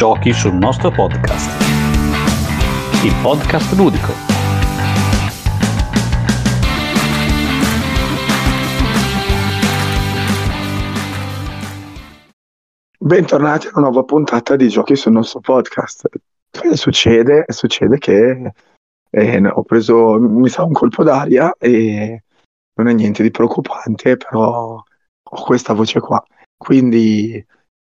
Giochi sul nostro podcast. Il podcast ludico. Bentornati a una nuova puntata di Giochi sul nostro podcast. Cosa succede? Succede che eh, ho preso, mi sa un colpo d'aria e non è niente di preoccupante, però ho questa voce qua. Quindi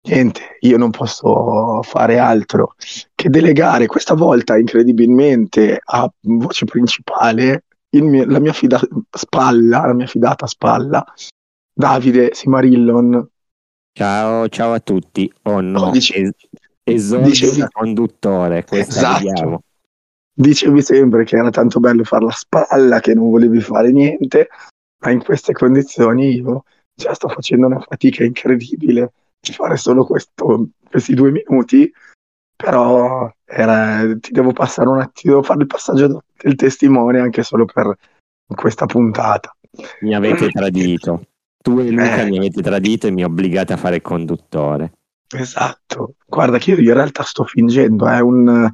niente, io non posso fare altro che delegare questa volta incredibilmente a voce principale mio, la mia fida, spalla, la mia fidata spalla, Davide Simarillon. Ciao, ciao a tutti. Oh no, Oh, dici- es- esordio dicevi- conduttore, Esatto. Dicevi sempre che era tanto bello fare la spalla, che non volevi fare niente, ma in queste condizioni io già sto facendo una fatica incredibile di fare solo questo- questi due minuti, però era- ti devo passare un attimo, devo fare il passaggio del testimone anche solo per questa puntata. Mi avete tradito. Tu e Luca Eh. mi avete tradito e mi obbligate a fare il conduttore. Esatto, guarda che io in realtà sto fingendo, è un,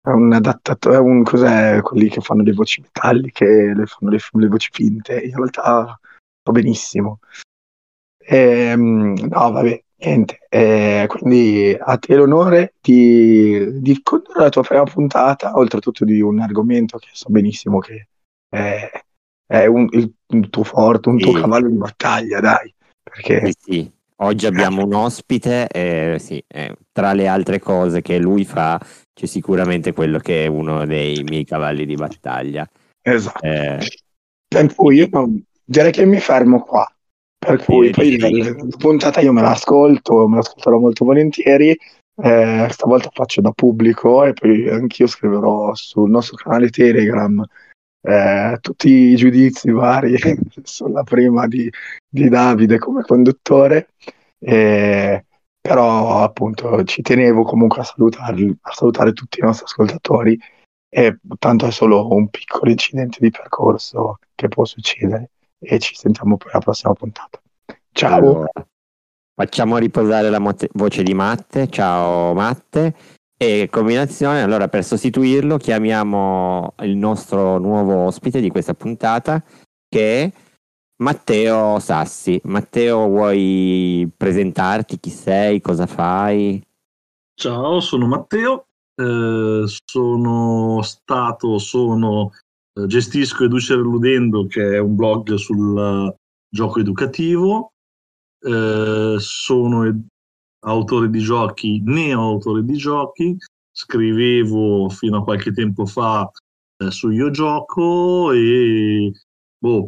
è un adattatore, è un cos'è, quelli che fanno le voci metalliche, le, fanno le, le voci finte, in realtà sto benissimo. Ehm, no, vabbè, niente, eh, quindi a te l'onore di, di condurre la tua prima puntata, oltretutto di un argomento che so benissimo che è, è un, il, un tuo forte, un tuo Sì. cavallo di battaglia, dai, perché Sì, sì. Oggi abbiamo un ospite e sì, eh, tra le altre cose che lui fa c'è sicuramente quello che è uno dei miei cavalli di battaglia. esatto. Eh, Per cui io direi che mi fermo qua. Per cui poi la puntata io me l'ascolto, me l'ascolterò molto volentieri. Eh, stavolta faccio da pubblico e poi anch'io scriverò sul nostro canale Telegram eh, tutti i giudizi vari sulla prima di, di Davide come conduttore. Eh, però appunto ci tenevo comunque a salutarli, a salutare tutti i nostri ascoltatori e tanto è solo un piccolo incidente di percorso che può succedere e ci sentiamo poi alla prossima puntata. Ciao. allora, facciamo riposare la mote- voce di Matte. Ciao Matte. E combinazione, allora per sostituirlo chiamiamo il nostro nuovo ospite di questa puntata che è Matteo Sassi. Matteo, vuoi presentarti? Chi sei? Cosa fai? Ciao, sono Matteo, eh, sono stato, sono, eh, gestisco Educere Ludendo, che è un blog sul gioco educativo, eh, sono autore di giochi, neo-autore di giochi, scrivevo fino a qualche tempo fa eh, su Io Gioco e boh,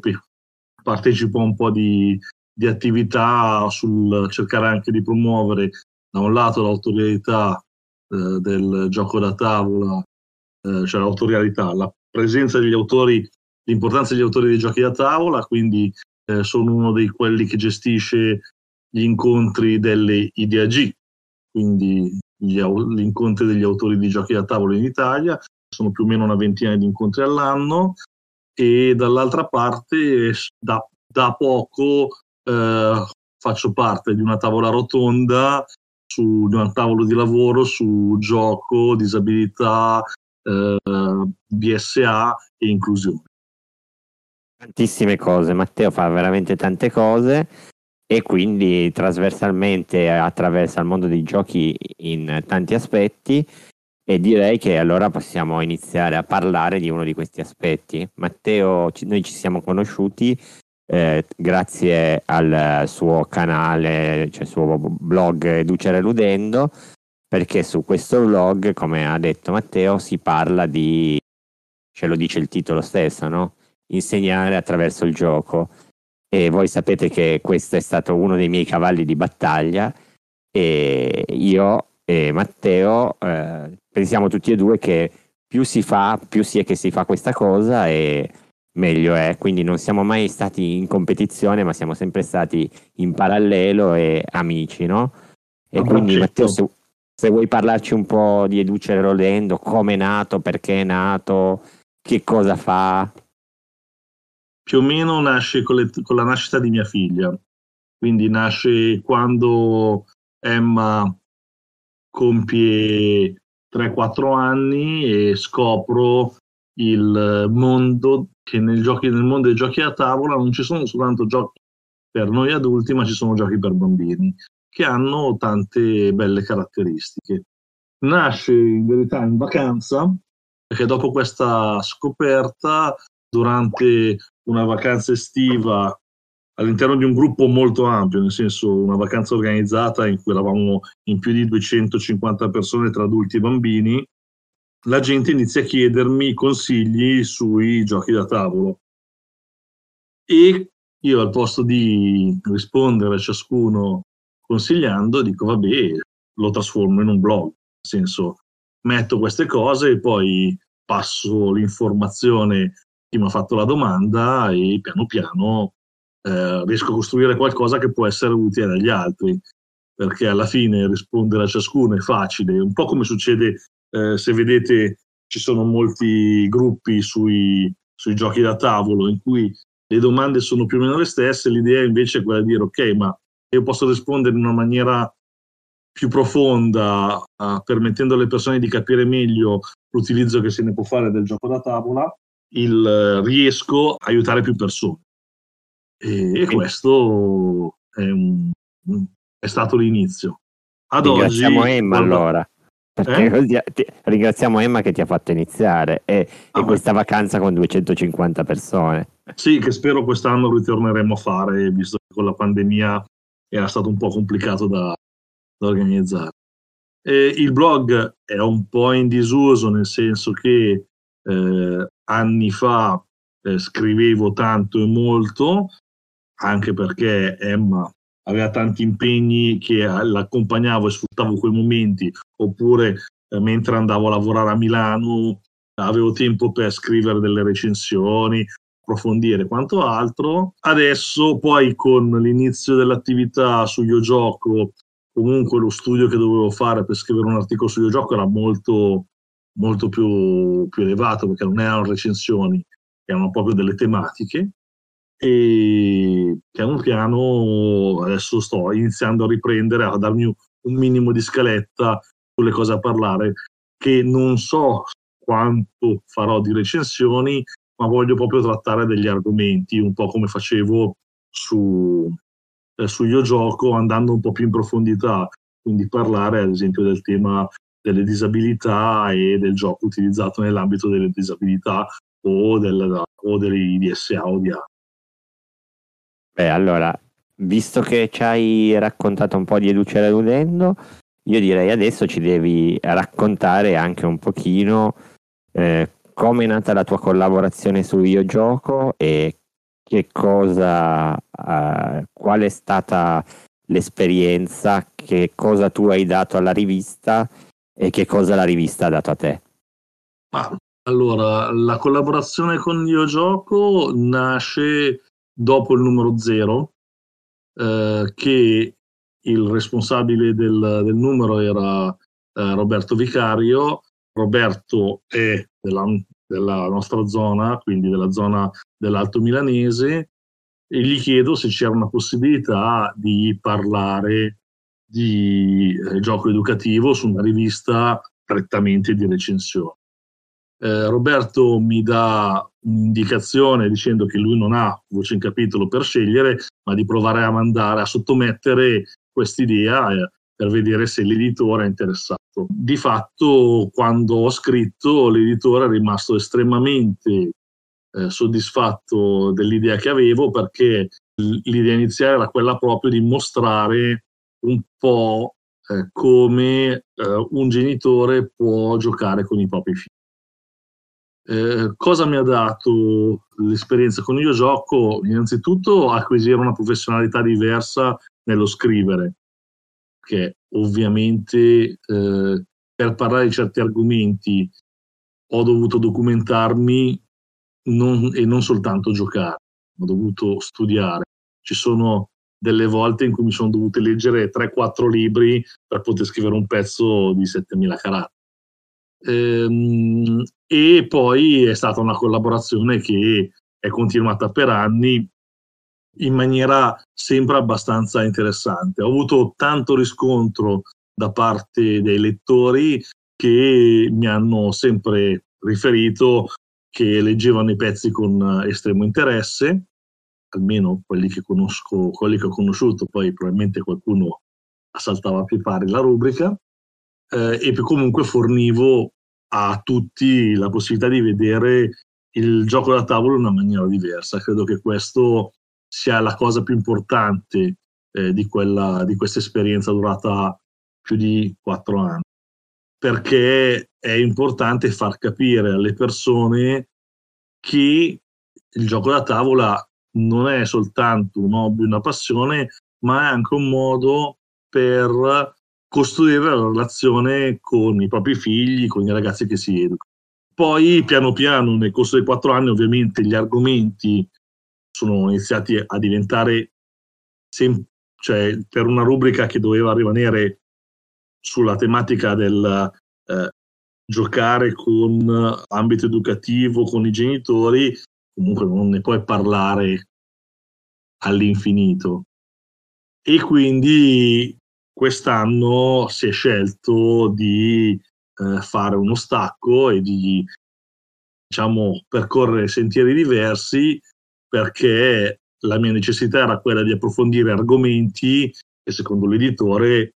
partecipo a un po' di, di attività sul cercare anche di promuovere da un lato l'autorialità eh, del gioco da tavola, eh, cioè l'autorialità, la presenza degli autori, l'importanza degli autori dei giochi da tavola, quindi eh, sono uno dei quelli che gestisce gli incontri delle IDAG, quindi gli, gli incontri degli autori di giochi da tavola in Italia, sono più o meno una ventina di incontri all'anno e dall'altra parte da, da poco eh, faccio parte di una tavola rotonda su di un tavolo di lavoro su gioco, disabilità, eh, BSA e inclusione. Tantissime cose, Matteo fa veramente tante cose e quindi trasversalmente attraversa il mondo dei giochi in tanti aspetti e direi che allora possiamo iniziare a parlare di uno di questi aspetti. Matteo, noi ci siamo conosciuti eh, grazie al suo canale, cioè il suo blog Educere Ludendo, perché su questo blog, come ha detto Matteo, si parla di, ce lo dice il titolo stesso, no? Insegnare attraverso il gioco. E voi sapete che questo è stato uno dei miei cavalli di battaglia e io e Matteo eh, pensiamo tutti e due che più si fa, più si è che si fa questa cosa e meglio è. Quindi non siamo mai stati in competizione, ma siamo sempre stati in parallelo e amici, no? E Ah, quindi. Matteo, se, se vuoi parlarci un po' di Educere Rolendo, come è nato, perché è nato, che cosa fa? Più o meno nasce con, le- con la nascita di mia figlia, quindi nasce quando Emma compie 3-4 anni e scopro il mondo che nel, giochi, nel mondo dei giochi a tavola non ci sono soltanto giochi per noi adulti, ma ci sono giochi per bambini che hanno tante belle caratteristiche. Nasce in verità in vacanza perché dopo questa scoperta, durante una vacanza estiva all'interno di un gruppo molto ampio, nel senso una vacanza organizzata in cui eravamo in più di 250 persone tra adulti e bambini, la gente inizia a chiedermi consigli sui giochi da tavolo. E io al posto di rispondere a ciascuno consigliando, dico vabbè, lo trasformo in un blog, nel senso metto queste cose e poi passo l'informazione chi mi ha fatto la domanda e piano piano eh, riesco a costruire qualcosa che può essere utile agli altri, perché alla fine rispondere a ciascuno è facile, un po' come succede eh, se vedete ci sono molti gruppi sui, sui giochi da tavolo in cui le domande sono più o meno le stesse, l'idea invece è quella di dire ok, ma io posso rispondere in una maniera più profonda, uh, permettendo alle persone di capire meglio l'utilizzo che se ne può fare del gioco da tavola, il, uh, riesco a aiutare più persone. E, e questo è, un, è, stato l'inizio. Ad ringraziamo oggi, Emma guarda, allora. Eh? Ti, ringraziamo Emma che ti ha fatto iniziare e, ah, e questa vacanza con 250 persone. Sì, che spero quest'anno ritorneremo a fare, visto che con la pandemia era stato un po' complicato da, da organizzare. E il blog è un po' in disuso, nel senso che eh, anni fa eh, scrivevo tanto e molto, anche perché Emma aveva tanti impegni che l'accompagnavo e sfruttavo quei momenti, oppure eh, mentre andavo a lavorare a Milano avevo tempo per scrivere delle recensioni, approfondire quanto altro. Adesso poi con l'inizio dell'attività su Io Gioco, comunque lo studio che dovevo fare per scrivere un articolo su Io Gioco era molto, molto più, più elevato perché non erano recensioni, erano proprio delle tematiche. E piano piano adesso sto iniziando a riprendere, a darmi un minimo di scaletta sulle cose a parlare, che non so quanto farò di recensioni, ma voglio proprio trattare degli argomenti, un po' come facevo su, eh, su Io Gioco, andando un po' più in profondità, quindi parlare ad esempio del tema delle disabilità e del gioco utilizzato nell'ambito delle disabilità o, del, o dei DSA o di altro. Beh, allora, visto che ci hai raccontato un po' di Educere Ludendo, io direi adesso ci devi raccontare anche un pochino eh, come è nata la tua collaborazione su Io Gioco e che cosa, eh, qual è stata l'esperienza, che cosa tu hai dato alla rivista e che cosa la rivista ha dato a te. Ah, allora, la collaborazione con Io Gioco nasce dopo il numero zero, eh, che il responsabile del, del numero era eh, Roberto Vicario. Roberto è della, della, nostra zona, quindi della zona dell'Alto Milanese, e gli chiedo se c'era una possibilità di parlare di eh, gioco educativo su una rivista prettamente di recensione. Eh, Roberto mi dà un'indicazione dicendo che lui non ha voce in capitolo per scegliere, ma di provare a mandare, a sottomettere quest'idea eh, per vedere se l'editore è interessato. Di fatto, quando ho scritto, l'editore è rimasto estremamente eh, soddisfatto dell'idea che avevo perché l'idea iniziale era quella proprio di mostrare un po' eh, come eh, un genitore può giocare con i propri figli. Eh, cosa mi ha dato l'esperienza con il gioco? Innanzitutto acquisire una professionalità diversa nello scrivere, che ovviamente eh, per parlare di certi argomenti ho dovuto documentarmi non, e non soltanto giocare, ho dovuto studiare. Ci sono delle volte in cui mi sono dovuto leggere 3-4 libri per poter scrivere un pezzo di 7000 caratteri. Ehm, e poi è stata una collaborazione che è continuata per anni in maniera sempre abbastanza interessante. Ho avuto tanto riscontro da parte dei lettori che mi hanno sempre riferito che leggevano i pezzi con estremo interesse, almeno quelli che conosco, quelli che ho conosciuto, poi probabilmente qualcuno assaltava più pari la rubrica, eh, e comunque fornivo a tutti la possibilità di vedere il gioco da tavolo in una maniera diversa. Credo che questo sia la cosa più importante eh, di, quella, di questa esperienza durata più di quattro anni, perché è importante far capire alle persone che il gioco da tavola non è soltanto un hobby, una passione, ma è anche un modo per costruire la relazione con i propri figli, con i ragazzi che si educano. Poi, piano piano, nel corso dei quattro anni, ovviamente gli argomenti sono iniziati a diventare, sem- cioè per una rubrica che doveva rimanere sulla tematica del eh, giocare con ambito educativo, con i genitori, comunque non ne puoi parlare all'infinito. E quindi quest'anno si è scelto di eh, fare uno stacco e di diciamo, percorrere sentieri diversi perché la mia necessità era quella di approfondire argomenti che secondo l'editore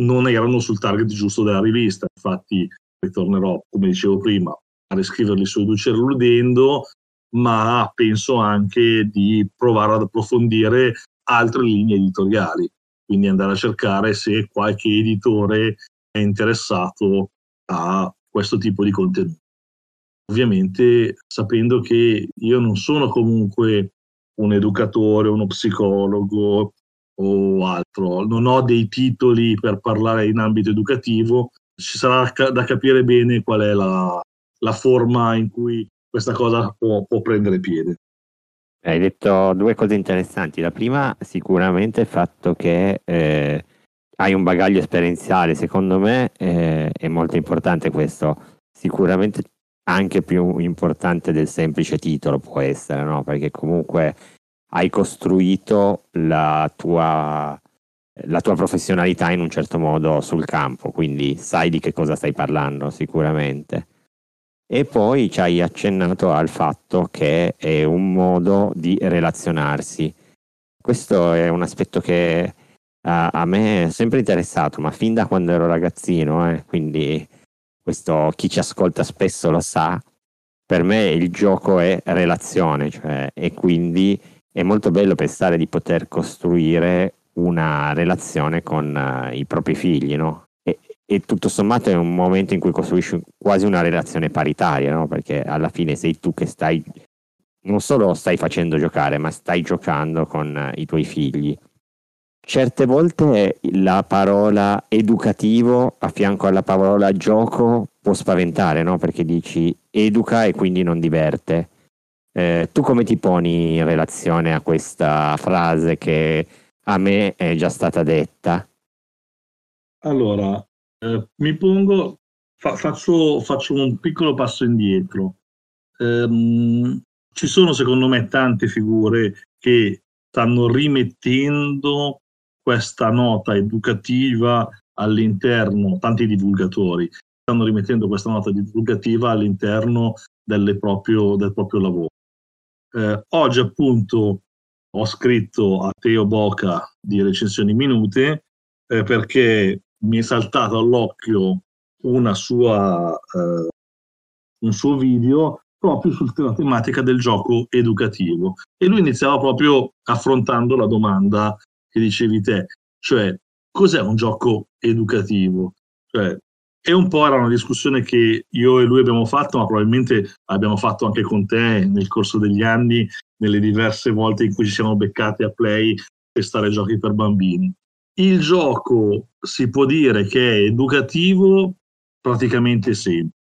non erano sul target giusto della rivista. Infatti ritornerò, come dicevo prima, a riscriverli su Educere Ludendo, ma penso anche di provare ad approfondire altre linee editoriali quindi andare a cercare se qualche editore è interessato a questo tipo di contenuto. Ovviamente sapendo che io non sono comunque un educatore, uno psicologo o altro, non ho dei titoli per parlare in ambito educativo, ci sarà da capire bene qual è la, la forma in cui questa cosa può, può prendere piede. Hai detto due cose interessanti. La prima, sicuramente, il fatto che eh, hai un bagaglio esperienziale, secondo me eh, è molto importante questo. Sicuramente anche più importante del semplice titolo può essere, no? Perché comunque hai costruito la tua, la tua professionalità in un certo modo sul campo, quindi sai di che cosa stai parlando sicuramente. E poi ci hai accennato al fatto che è un modo di relazionarsi. Questo è un aspetto che a, a me è sempre interessato, ma fin da quando ero ragazzino, eh, quindi questo chi ci ascolta spesso lo sa, per me il gioco è relazione, cioè, e quindi è molto bello pensare di poter costruire una relazione con uh, i propri figli, no? E tutto sommato è un momento in cui costruisci quasi una relazione paritaria, no? perché alla fine sei tu che stai, non solo stai facendo giocare, ma stai giocando con eh, i tuoi figli. Certe volte la parola educativo a fianco alla parola gioco può spaventare, no? perché dici educa e quindi non diverte. Eh, tu come ti poni in relazione a questa frase che a me è già stata detta? Allora, eh, mi pongo, fa, faccio, faccio, un piccolo passo indietro. Um, ci sono secondo me tante figure che stanno rimettendo questa nota educativa all'interno, tanti divulgatori stanno rimettendo questa nota divulgativa all'interno proprio, del proprio lavoro. Eh, oggi appunto ho scritto a Teo Boca di recensioni minute eh, perché mi è saltato all'occhio sua, eh, un suo video proprio sulla tematica del gioco educativo e lui iniziava proprio affrontando la domanda che dicevi te, cioè cos'è un gioco educativo? Cioè, e un po' era una discussione che io e lui abbiamo fatto, ma probabilmente abbiamo fatto anche con te nel corso degli anni, nelle diverse volte in cui ci siamo beccati a play per stare giochi per bambini. Il gioco si può dire che è educativo praticamente sempre.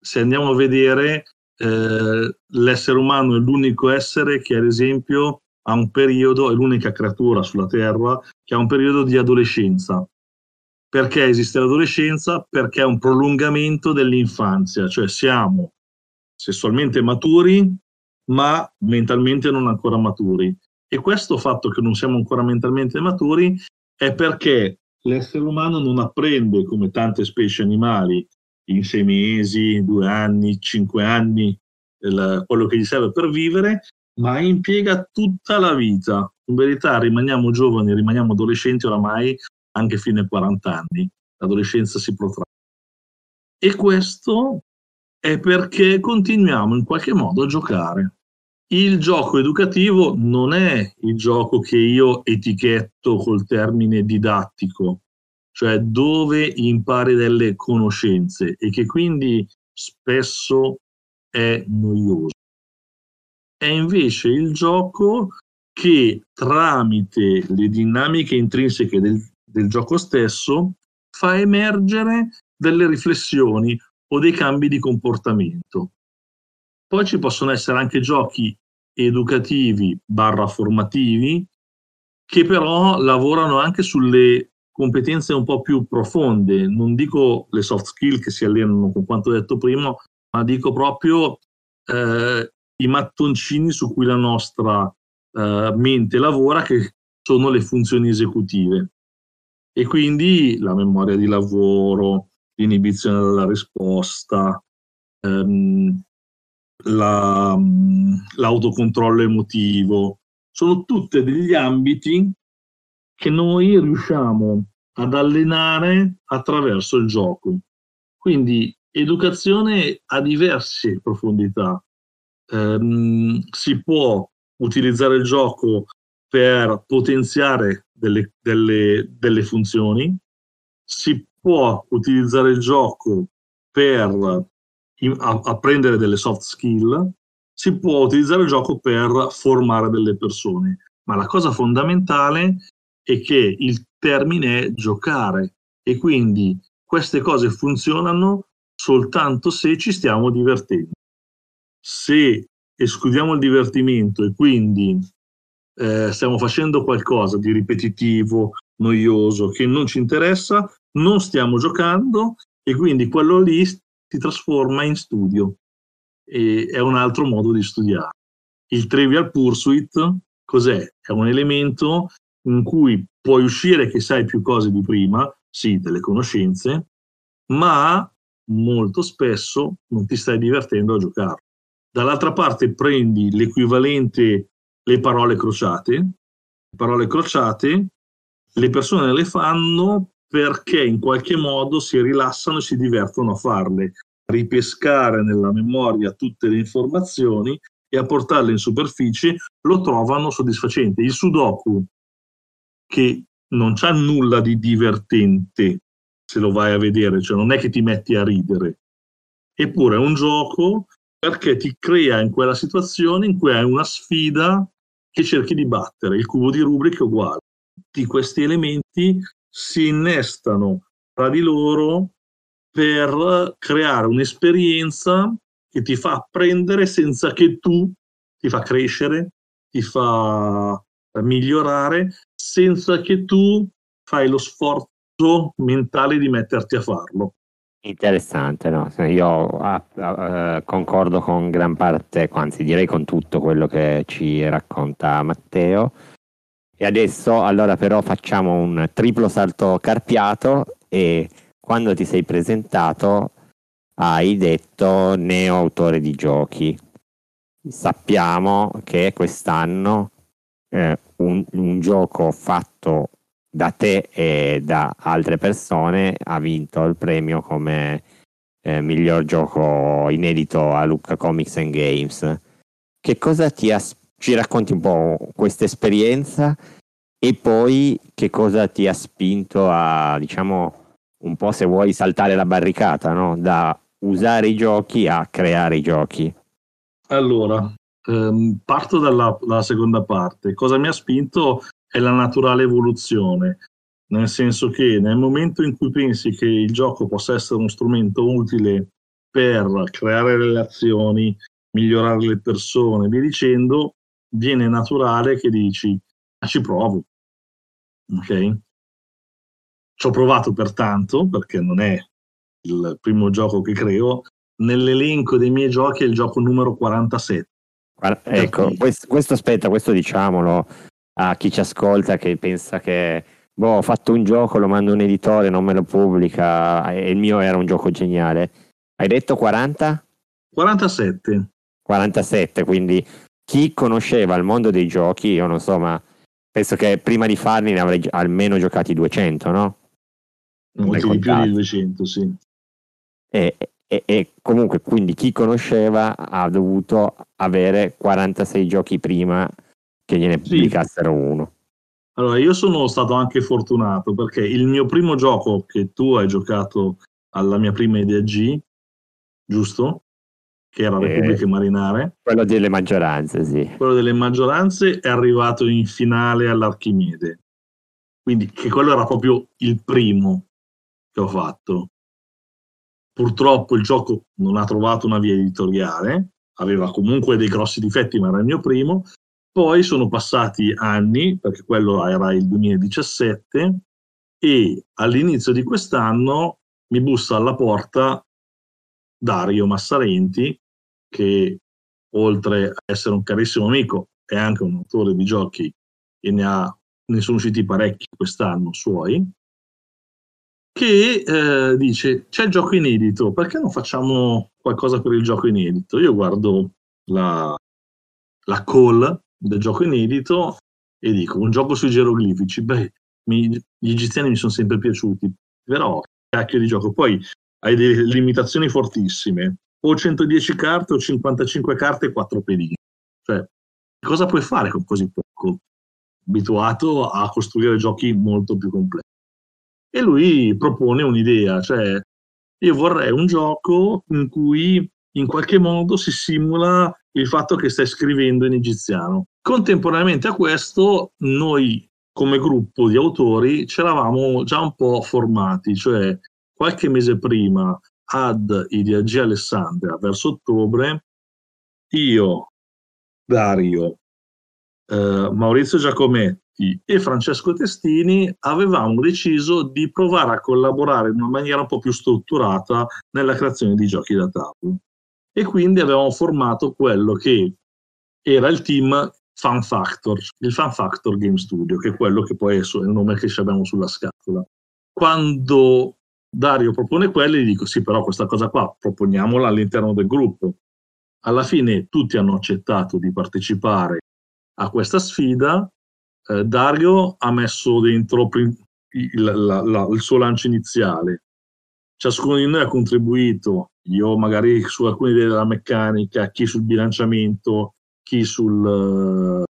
Se andiamo a vedere, eh, l'essere umano è l'unico essere che, ad esempio, ha un periodo, è l'unica creatura sulla Terra che ha un periodo di adolescenza. Perché esiste l'adolescenza? Perché è un prolungamento dell'infanzia, cioè siamo sessualmente maturi, ma mentalmente non ancora maturi. E questo fatto che non siamo ancora mentalmente maturi è perché l'essere umano non apprende come tante specie animali in sei mesi, due anni, cinque anni, il, quello che gli serve per vivere, ma impiega tutta la vita. In verità rimaniamo giovani, rimaniamo adolescenti oramai anche fino ai 40 anni. L'adolescenza si protrae. E questo è perché continuiamo in qualche modo a giocare. Il gioco educativo non è il gioco che io etichetto col termine didattico, cioè dove impari delle conoscenze e che quindi spesso è noioso. È invece il gioco che tramite le dinamiche intrinseche del, del gioco stesso fa emergere delle riflessioni o dei cambi di comportamento. Poi ci possono essere anche giochi educativi barra formativi che però lavorano anche sulle competenze un po' più profonde, non dico le soft skill che si allenano con quanto detto prima, ma dico proprio eh, i mattoncini su cui la nostra eh, mente lavora, che sono le funzioni esecutive. E quindi la memoria di lavoro, l'inibizione della risposta, ehm, la, l'autocontrollo emotivo, sono tutti degli ambiti che noi riusciamo ad allenare attraverso il gioco. Quindi educazione ha diverse profondità. Um, si può utilizzare il gioco per potenziare delle, delle, delle funzioni, si può utilizzare il gioco per apprendere delle soft skill, si può utilizzare il gioco per formare delle persone. Ma la cosa fondamentale è che il termine è giocare e quindi queste cose funzionano soltanto se ci stiamo divertendo. Se escludiamo il divertimento e quindi eh, stiamo facendo qualcosa di ripetitivo, noioso, che non ci interessa, non stiamo giocando e quindi quello lì si trasforma in studio. E è un altro modo di studiare. Il Trivial Pursuit cos'è? È un elemento in cui puoi uscire che sai più cose di prima, sì, delle conoscenze, ma molto spesso non ti stai divertendo a giocare. Dall'altra parte prendi l'equivalente, le parole crociate. Le parole crociate, le persone le fanno perché in qualche modo si rilassano e si divertono a farle, ripescare nella memoria tutte le informazioni e a portarle in superficie lo trovano soddisfacente. Il Sudoku che non c'ha nulla di divertente se lo vai a vedere, cioè non è che ti metti a ridere, eppure è un gioco perché ti crea in quella situazione in cui hai una sfida che cerchi di battere, il cubo di Rubik è uguale. Tutti questi elementi si innestano tra di loro per creare un'esperienza che ti fa apprendere senza che tu ti fa crescere, ti fa migliorare senza che tu fai lo sforzo mentale di metterti a farlo. Interessante, no? Io ah, ah, concordo con gran parte, anzi direi con tutto quello che ci racconta Matteo. E adesso allora però facciamo un triplo salto carpiato e quando ti sei presentato hai detto neo autore di giochi. Sappiamo che quest'anno eh, un, un, gioco fatto da te e da altre persone ha vinto il premio come eh, miglior gioco inedito a Lucca Comics and Games. Che cosa ti ha, ci racconti un po' questa esperienza e poi che cosa ti ha spinto a, diciamo, un po' se vuoi saltare la barricata, no? da usare i giochi a creare i giochi? Allora, ehm, parto dalla, dalla, seconda parte. Cosa mi ha spinto è la naturale evoluzione, nel senso che nel momento in cui pensi che il gioco possa essere uno strumento utile per creare relazioni, migliorare le persone, via dicendo, viene naturale che dici, ah, ci provo. Ok? Ci ho provato pertanto, perché non è il primo gioco che creo, nell'elenco dei miei giochi è il gioco numero 47 ecco, questo, questo, aspetta, questo diciamolo a chi ci ascolta che pensa che boh, ho fatto un gioco, lo mando un editore, non me lo pubblica e il mio era un gioco geniale. Hai detto 40? 47. 47, quindi chi conosceva il mondo dei giochi, io non so, ma penso che prima di farli ne avrei gi- almeno giocati 200, no? Molti di più di 200, sì. E, e- e comunque, quindi chi conosceva ha dovuto avere 46 giochi prima che gliene Sì. pubblicassero uno. Allora, io sono stato anche fortunato perché il mio primo gioco che tu hai giocato alla mia prima idea G, giusto? Che era Eh. Repubbliche Marinare, Quello delle maggioranze, sì. quello delle maggioranze è arrivato in finale all'Archimede. Quindi che quello era proprio il primo che ho fatto. Purtroppo il gioco non ha trovato una via editoriale, aveva comunque dei grossi difetti, ma era il mio primo. Poi sono passati anni, perché quello era il 2017, e all'inizio di quest'anno mi bussa alla porta Dario Massarenti, che oltre a essere un carissimo amico è anche un autore di giochi e ne, ha, ne sono usciti parecchi quest'anno suoi, che eh, dice c'è il gioco inedito, perché non facciamo qualcosa per il gioco inedito? Io guardo la, la call del gioco inedito e dico un gioco sui geroglifici, beh, mi- gli egiziani mi sono sempre piaciuti, però cacchio di gioco, poi hai delle limitazioni fortissime, o 110 carte o 55 carte e 4 pedine, cioè cosa puoi fare con così poco? Abituato a costruire giochi molto più complessi. E lui propone un'idea, cioè io vorrei un gioco in cui in qualche modo si simula il fatto che stai scrivendo in egiziano. Contemporaneamente a questo, noi come gruppo di autori ci eravamo già un po' formati, cioè qualche mese prima ad IDAG Alessandria, verso ottobre, io, Dario, eh, Maurizio Giacometti e Francesco Testini avevamo deciso di provare a collaborare in una maniera un po' più strutturata nella creazione di giochi da tavolo. E quindi avevamo formato quello che era il team Fan Factor, il Fan Factor Game Studio, che è quello che poi è il nome che ci abbiamo sulla scatola. Quando Dario propone quelli, gli dico sì, però questa cosa qua proponiamola all'interno del gruppo. Alla fine tutti hanno accettato di partecipare a questa sfida. Eh, Dario ha messo dentro prim- il, la- la- il suo lancio iniziale. Ciascuno di noi ha contribuito, io magari su alcune idee della meccanica, chi sul bilanciamento, chi sul,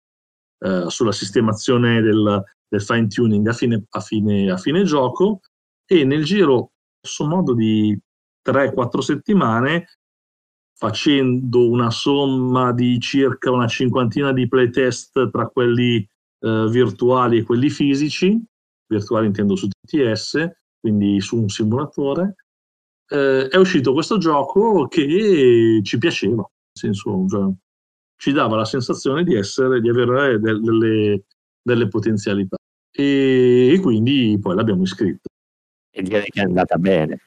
eh, sulla sistemazione del, del fine tuning a fine, a, fine, a fine gioco e nel giro, modo, di 3-4 settimane, facendo una somma di circa una cinquantina di playtest tra quelli eh, virtuali e quelli fisici, virtuali intendo su TTS, quindi su un simulatore, eh, è uscito questo gioco che ci piaceva, nel senso, cioè, ci dava la sensazione di essere, di avere del- delle, delle potenzialità. E, e quindi poi l'abbiamo iscritto. E direi che è andata bene.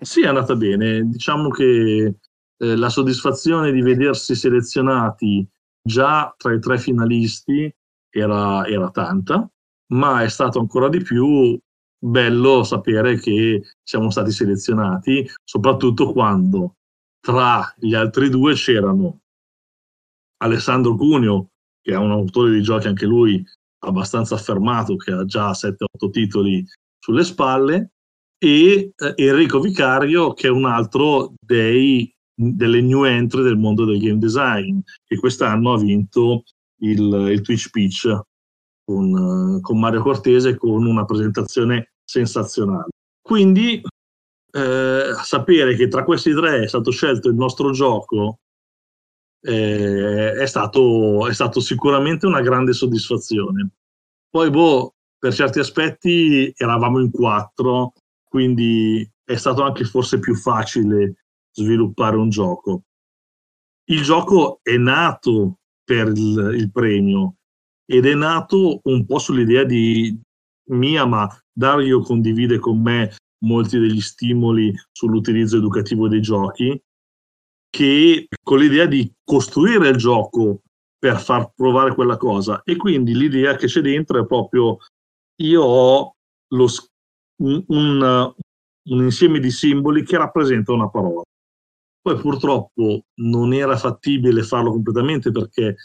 Sì, è andata bene. Diciamo che eh, la soddisfazione di vedersi selezionati già tra i tre finalisti era, era tanta, ma è stato ancora di più bello sapere che siamo stati selezionati, soprattutto quando tra gli altri due c'erano Alessandro Cuneo, che è un autore di giochi anche lui abbastanza affermato, che ha già 7-8 titoli sulle spalle, e eh, Enrico Vicario, che è un altro dei, delle new entry del mondo del game design, che quest'anno ha vinto il, il Twitch Pitch con, eh, con Mario Cortese con una presentazione sensazionale. Quindi eh, sapere che tra questi tre è stato scelto il nostro gioco eh, è, stato, è stato sicuramente una grande soddisfazione. Poi, boh, per certi aspetti eravamo in quattro, quindi è stato anche forse più facile sviluppare un gioco. Il gioco è nato per il, il premio ed è nato un po' sull'idea di mia, ma Dario condivide con me molti degli stimoli sull'utilizzo educativo dei giochi, che con l'idea di costruire il gioco per far provare quella cosa. E quindi l'idea che c'è dentro è proprio io ho lo, un, un, un insieme di simboli che rappresenta una parola. Poi purtroppo non era fattibile farlo completamente perché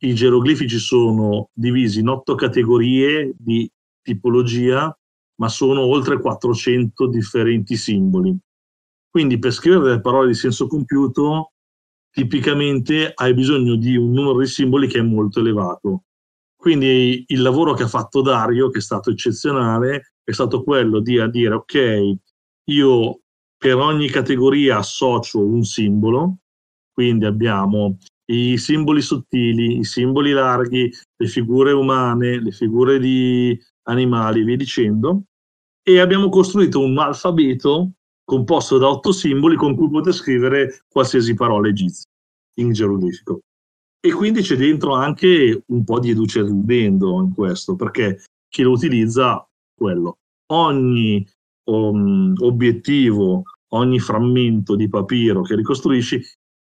i geroglifici sono divisi in otto categorie di tipologia, ma sono oltre 400 differenti simboli. Quindi per scrivere delle parole di senso compiuto, tipicamente hai bisogno di un numero di simboli che è molto elevato. Quindi il lavoro che ha fatto Dario, che è stato eccezionale, è stato quello di dire ok, io per ogni categoria associo un simbolo, quindi abbiamo i simboli sottili, i simboli larghi, le figure umane, le figure di animali, via dicendo, e abbiamo costruito un alfabeto composto da otto simboli con cui poter scrivere qualsiasi parola egizia in geroglifico. E quindi c'è dentro anche un po' di educe in questo, perché chi lo utilizza quello. Ogni um, obiettivo, ogni frammento di papiro che ricostruisci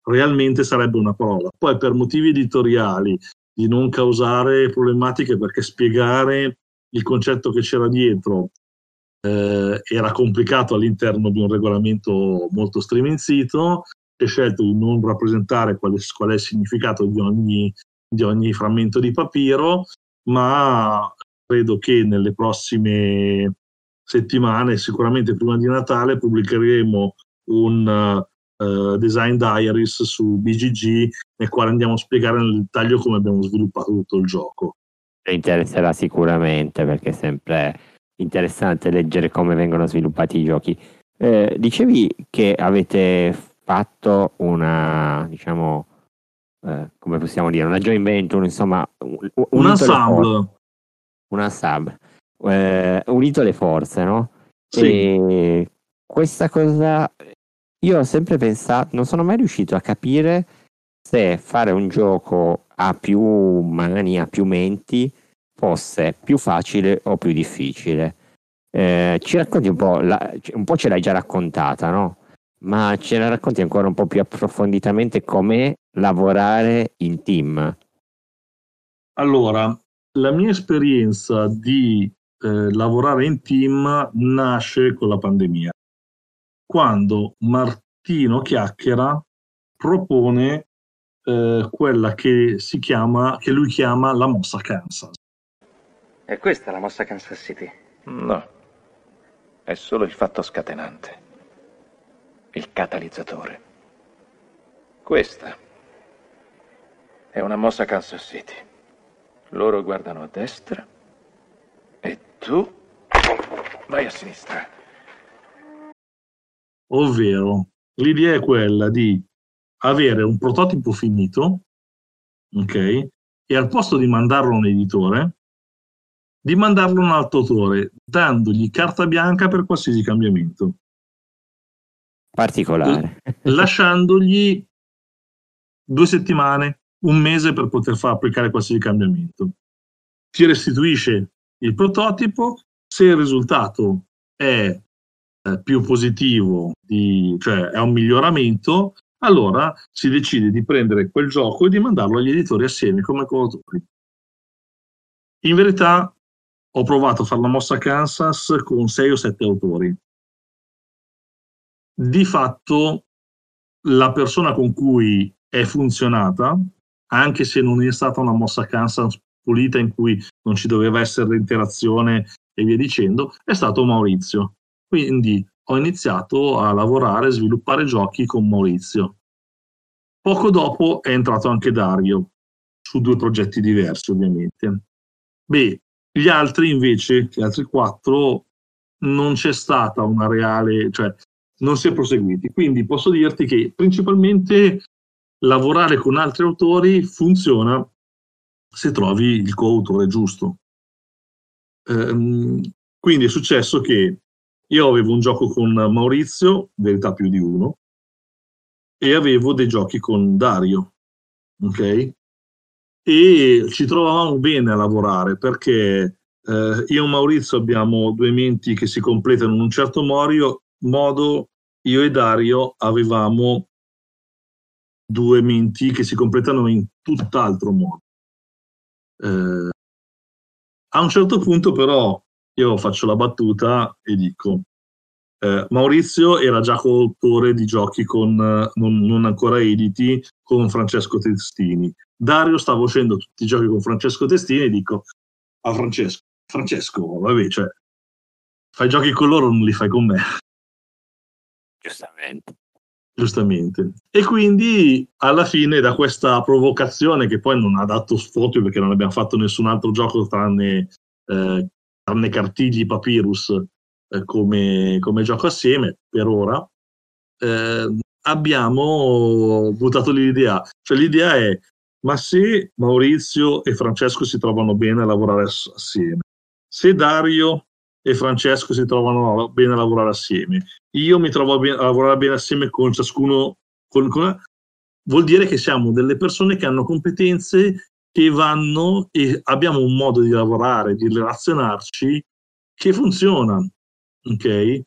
realmente sarebbe una parola. Poi per motivi editoriali, di non causare problematiche perché spiegare il concetto che c'era dietro eh, era complicato all'interno di un regolamento molto striminzito, si è scelto di non rappresentare qual è, qual è il significato di ogni, di ogni frammento di papiro, ma credo che nelle prossime settimane, sicuramente prima di Natale, pubblicheremo un uh, Design Diaries su BGG nel quale andiamo a spiegare nel dettaglio come abbiamo sviluppato tutto il gioco. Interesserà sicuramente perché è sempre interessante leggere come vengono sviluppati i giochi. Eh, dicevi che avete fatto una, diciamo, eh, come possiamo dire, una joint venture, insomma, un, un, un ensemble. Un ensemble. Eh, unito le forze, no? Sì. E questa cosa io ho sempre pensato, non sono mai riuscito a capire se fare un gioco a più mani, a più menti, fosse più facile o più difficile. Eh, ci racconti un po', la, un po' ce l'hai già raccontata, no? Ma ce la racconti ancora un po' più approfonditamente com'è lavorare in team? Allora, la mia esperienza di eh, lavorare in team nasce con la pandemia, quando Martino Chiacchiera propone eh, quella che si chiama, che lui chiama la mossa Kansas. È questa la mossa Kansas City? No, è solo il fatto scatenante, il catalizzatore. Questa è una mossa Kansas City. Loro guardano a destra e tu vai a sinistra. Ovvero, l'idea è quella di avere un prototipo finito, ok? E al posto di mandarlo a un editore, di mandarlo a un altro autore, dandogli carta bianca per qualsiasi cambiamento. Particolare. Lasciandogli due settimane, un mese per poter far applicare qualsiasi cambiamento. Ti restituisce il prototipo, se il risultato è eh, più positivo, di, cioè è un miglioramento, allora si decide di prendere quel gioco e di mandarlo agli editori assieme come coautori. In verità ho provato a fare la mossa Kansas con 6 o 7 autori. Di fatto la persona con cui è funzionata, anche se non è stata una mossa Kansas pulita in cui non ci doveva essere interazione e via dicendo, è stato Maurizio. Quindi ho iniziato a lavorare e sviluppare giochi con Maurizio. Poco dopo è entrato anche Dario, su due progetti diversi ovviamente. Beh, gli altri invece, gli altri quattro, non c'è stata una reale, cioè non si è proseguiti. Quindi posso dirti che principalmente lavorare con altri autori funziona se trovi il coautore giusto. Ehm, quindi è successo che io avevo un gioco con Maurizio, verità più di uno, e avevo dei giochi con Dario, ok? E ci trovavamo bene a lavorare perché eh, io e Maurizio abbiamo due menti che si completano in un certo modo io e Dario avevamo due menti che si completano in tutt'altro modo. Eh, a un certo punto però io faccio la battuta e dico, eh, Maurizio era già coautore di giochi con, non, non, ancora editi con Francesco Testini. Dario stava facendo tutti i giochi con Francesco Testini e dico a Francesco, Francesco, vabbè, cioè, fai giochi con loro, non li fai con me. Giustamente. Giustamente. E quindi alla fine da questa provocazione che poi non ha dato sfoggio perché non abbiamo fatto nessun altro gioco tranne, eh, tranne Cartigli Papyrus eh, come, come, gioco assieme per ora, eh, abbiamo buttato l'idea. Cioè l'idea è ma se Maurizio e Francesco si trovano bene a lavorare assieme, se Dario e Francesco si trovano bene a lavorare assieme, io mi trovo a, be- a lavorare bene assieme con ciascuno, con, con, vuol dire che siamo delle persone che hanno competenze che vanno e abbiamo un modo di lavorare, di relazionarci che funziona, ok?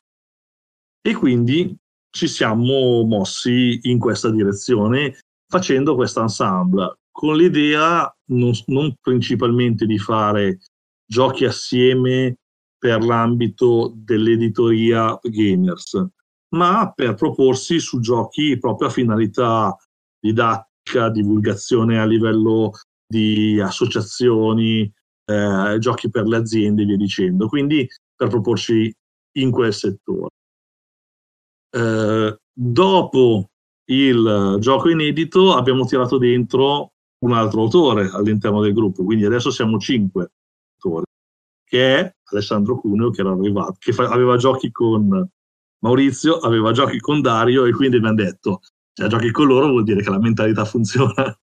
E quindi ci siamo mossi in questa direzione facendo questo ensemble con l'idea non, non principalmente di fare giochi assieme per l'ambito dell'editoria gamers, ma per proporsi su giochi proprio a finalità didattica, divulgazione a livello di associazioni, eh, giochi per le aziende e via dicendo. Quindi per proporci in quel settore. Eh, dopo il gioco inedito abbiamo tirato dentro un altro autore all'interno del gruppo, quindi adesso siamo cinque autori, che è Alessandro Cuneo, che era arrivato, che fa, aveva giochi con Maurizio, aveva giochi con Dario e quindi abbiamo detto, se cioè, giochi con loro vuol dire che la mentalità funziona.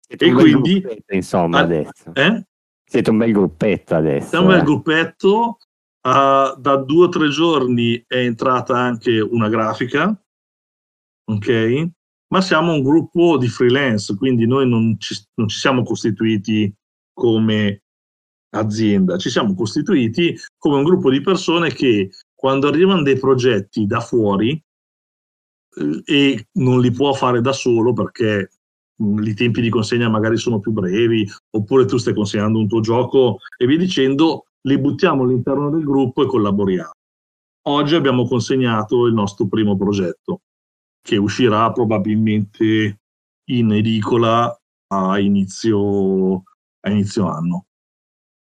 Siete e quindi... Gruppetto, insomma, adesso. Eh? Siete un bel gruppetto adesso. Siamo un eh. bel gruppetto. Uh, da due o tre giorni è entrata anche una grafica, ok? ma siamo un gruppo di freelance, quindi noi non ci, non ci siamo costituiti come azienda, ci siamo costituiti come un gruppo di persone che quando arrivano dei progetti da fuori eh, e non li può fare da solo perché mm, i tempi di consegna magari sono più brevi, oppure tu stai consegnando un tuo gioco e via dicendo, li buttiamo all'interno del gruppo e collaboriamo. Oggi abbiamo consegnato il nostro primo progetto che uscirà probabilmente in edicola a inizio, a inizio anno.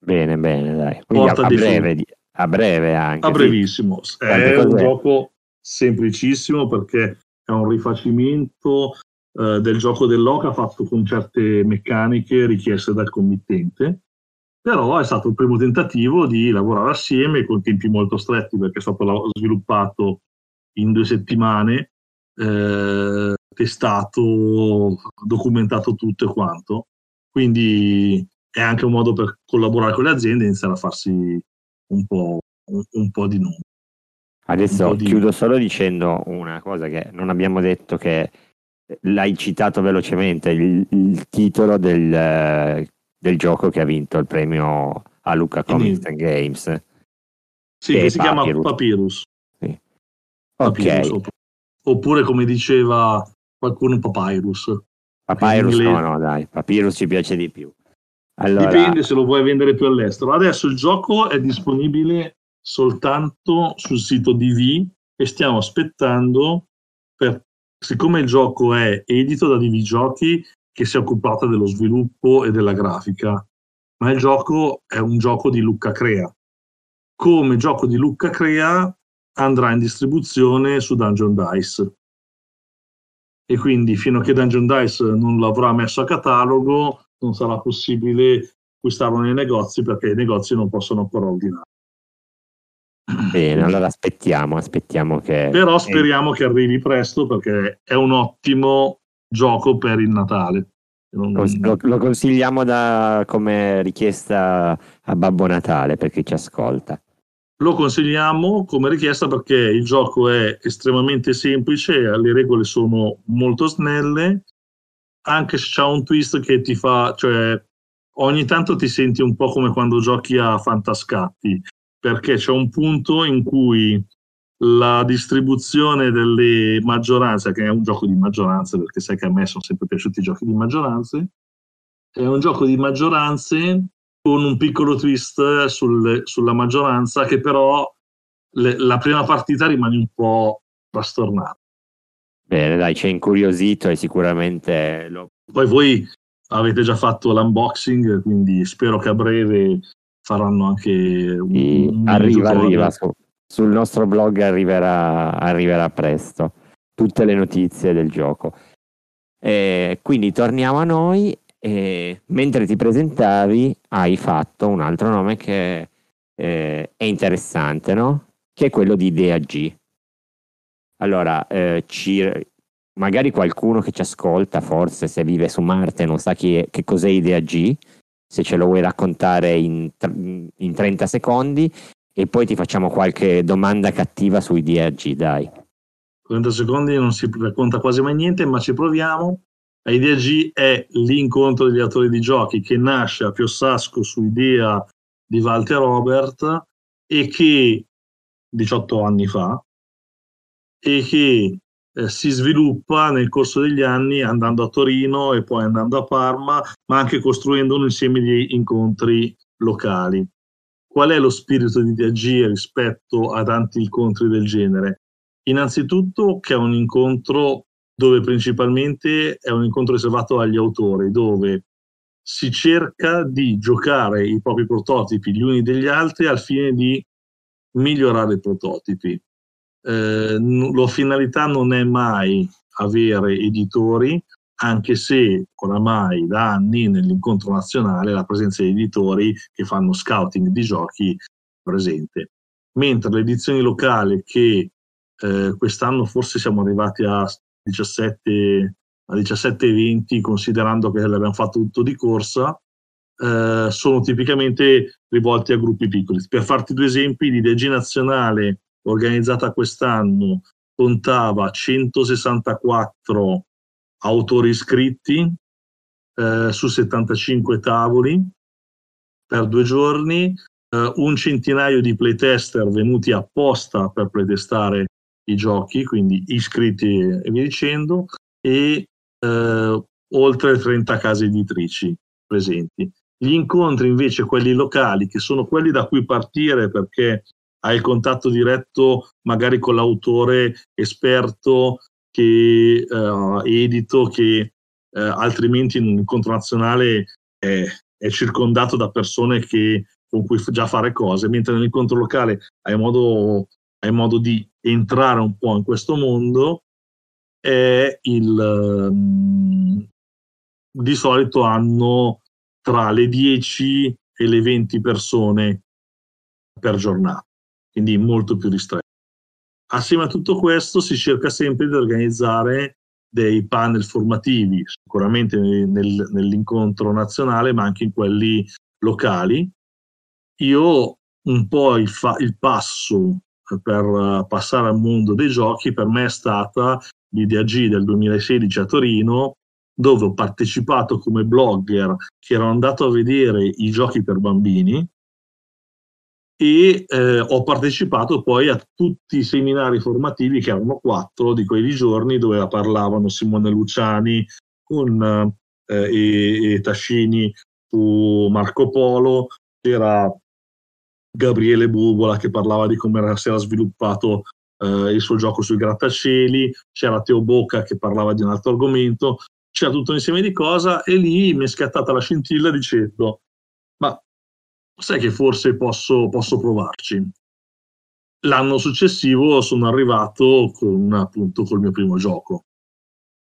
Bene, bene, dai. Quindi a, a, breve, a, breve, anche. A brevissimo. Sì. È un gioco semplicissimo perché è un rifacimento eh, del gioco dell'Oca fatto con certe meccaniche richieste dal committente. Però è stato il primo tentativo di lavorare assieme con tempi molto stretti perché è stato sviluppato in due settimane eh, testato, documentato tutto e quanto. Quindi è anche un modo per collaborare con le aziende e iniziare a farsi un po', un, un po di nome. Adesso di... chiudo solo dicendo una cosa che non abbiamo detto che l'hai citato velocemente, il, il titolo del, del, gioco che ha vinto il premio a Luca Comics and Games. Sì, che, si Papyrus. chiama Papyrus. Sì. Papyrus oppure come diceva qualcuno Papyrus. Papyrus no, no, dai, Papyrus ci piace di più. Allora... Dipende se lo vuoi vendere più all'estero. Adesso il gioco è disponibile soltanto sul sito DV e stiamo aspettando, per, siccome il gioco è edito da DV Giochi, che si è occupata dello sviluppo e della grafica, ma il gioco è un gioco di Lucca Crea. Come gioco di Lucca Crea andrà in distribuzione su Dungeon Dice. E quindi fino a che Dungeon Dice non l'avrà messo a catalogo, non sarà possibile acquistarlo nei negozi perché i negozi non possono ancora ordinare. Bene, allora aspettiamo, aspettiamo che... Però speriamo che arrivi presto perché è un ottimo gioco per il Natale. Non... Lo, lo, consigliamo da, come richiesta a Babbo Natale per chi ci ascolta. Lo consigliamo come richiesta perché il gioco è estremamente semplice, le regole sono molto snelle, anche se c'è un twist che ti fa, cioè ogni tanto ti senti un po' come quando giochi a fantascatti, perché c'è un punto in cui la distribuzione delle maggioranze, che è un gioco di maggioranze, perché sai che a me sono sempre piaciuti i giochi di maggioranze, è un gioco di maggioranze con un piccolo twist sul- sulla maggioranza che però le- la prima partita rimane un po' frastornata. Bene, dai, ci ha incuriosito e sicuramente lo... Poi voi avete già fatto l'unboxing, quindi spero che a breve faranno anche un, sì, un arriva, arriva. su- sul nostro blog arriverà, arriverà presto tutte le notizie del gioco. E quindi torniamo a noi. E mentre ti presentavi, hai fatto un altro nome che eh, è interessante, no? Che è quello di Idea G. Allora, eh, ci- magari qualcuno che ci ascolta, forse se vive su Marte, non sa chi che cos'è Idea G. Se ce lo vuoi raccontare in, in 30 secondi, e poi ti facciamo qualche domanda cattiva su Idea G, dai. 30 secondi non si racconta quasi mai niente, ma ci proviamo. Idea G è l'incontro degli autori di giochi che nasce a Piossasco su idea di Walter Robert e che 18 anni fa e che eh, si sviluppa nel corso degli anni andando a Torino e poi andando a Parma, ma anche costruendo un insieme di incontri locali. Qual è lo spirito di Idea G rispetto a tanti incontri del genere? Innanzitutto che è un incontro dove principalmente è un incontro riservato agli autori, dove si cerca di giocare i propri prototipi gli uni degli altri al fine di migliorare i prototipi. Eh, la finalità non è mai avere editori, anche se oramai da anni nell'incontro nazionale la presenza di editori che fanno scouting di giochi è presente. Mentre le edizioni locali che eh, quest'anno forse siamo arrivati a 17, a 17 eventi, considerando che l'abbiamo fatto tutto di corsa, eh, sono tipicamente rivolti a gruppi piccoli. Per farti due esempi, l'IDG nazionale organizzata quest'anno contava 164 autori iscritti eh, su 75 tavoli per due giorni, eh, un centinaio di playtester venuti apposta per playtestare i giochi, quindi iscritti e via dicendo, e eh, oltre 30 case editrici presenti. Gli incontri invece, quelli locali, che sono quelli da cui partire perché hai il contatto diretto magari con l'autore esperto che eh, edito, che eh, altrimenti in un incontro nazionale è, è circondato da persone che, con cui già fare cose, mentre nell'incontro locale hai modo, hai modo di entrare un po' in questo mondo è il um, di solito hanno tra le 10 e le 20 persone per giornata, quindi molto più ristretto. Assieme a tutto questo si cerca sempre di organizzare dei panel formativi, sicuramente nel, nell'incontro nazionale, ma anche in quelli locali. Io un po' il, fa- il passo per passare al mondo dei giochi per me è stata l'Idea G del 2016 a Torino, dove ho partecipato come blogger che ero andato a vedere i giochi per bambini e eh, ho partecipato poi a tutti i seminari formativi che erano quattro di quei giorni dove parlavano Simone Luciani con eh, e, e Tascini su Marco Polo, c'era Gabriele Bubola che parlava di come si era sviluppato eh, il suo gioco sui grattacieli, c'era Teo Bocca che parlava di un altro argomento, c'era tutto un insieme di cose e lì mi è scattata la scintilla dicendo ma sai che forse posso, posso provarci. L'anno successivo sono arrivato con appunto col mio primo gioco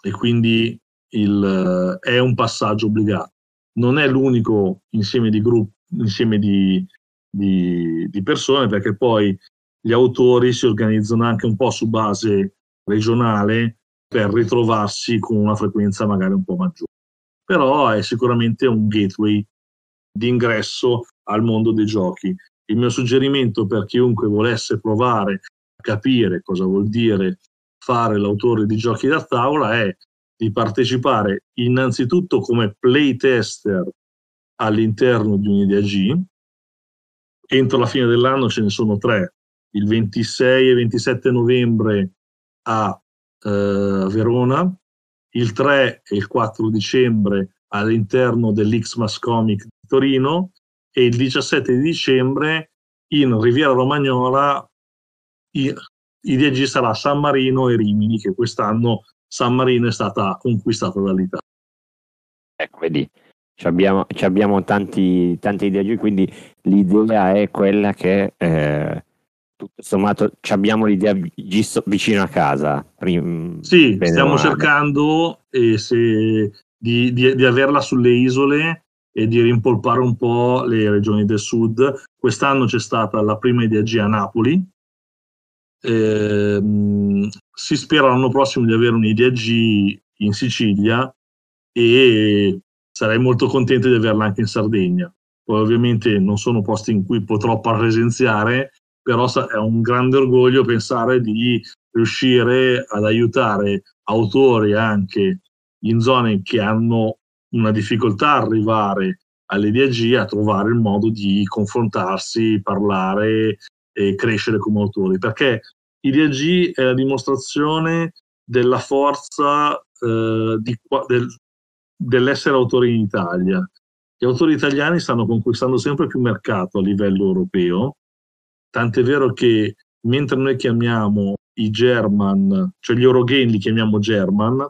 e quindi il, è un passaggio obbligato. Non è l'unico insieme di gruppi, insieme di, di, di persone, perché poi gli autori si organizzano anche un po' su base regionale per ritrovarsi con una frequenza magari un po' maggiore. Però è sicuramente un gateway di ingresso al mondo dei giochi. Il mio suggerimento per chiunque volesse provare a capire cosa vuol dire fare l'autore di giochi da tavola è di partecipare innanzitutto come playtester all'interno di un'idea G. Entro la fine dell'anno ce ne sono tre, il 26 e 27 novembre a eh, Verona, il 3 e il 4 dicembre all'interno dell'Xmas Comic di Torino e il 17 di dicembre in Riviera Romagnola i, i DG sarà San Marino e Rimini, che quest'anno San Marino è stata conquistata dall'Italia. Ecco, vedi, ci abbiamo, ci abbiamo tanti, tanti DG, quindi l'idea è quella che eh, tutto sommato ci abbiamo l'idea vicino a casa. Prim, sì, stiamo cercando eh, se, di, di, di averla sulle isole e di rimpolpare un po' le regioni del sud. Quest'anno c'è stata la prima IDG a Napoli. Eh, si spera l'anno prossimo di avere un IDG in Sicilia e sarei molto contento di averla anche in Sardegna. Poi ovviamente non sono posti in cui potrò presenziare, però è un grande orgoglio pensare di riuscire ad aiutare autori anche in zone che hanno una difficoltà arrivare all'EDAG a trovare il modo di confrontarsi, parlare e crescere come autori, perché IDAG è la dimostrazione della forza eh, di, del, dell'essere autori in Italia. Gli autori italiani stanno conquistando sempre più mercato a livello europeo, tant'è vero che mentre noi chiamiamo i German, cioè gli Eurogame li chiamiamo German,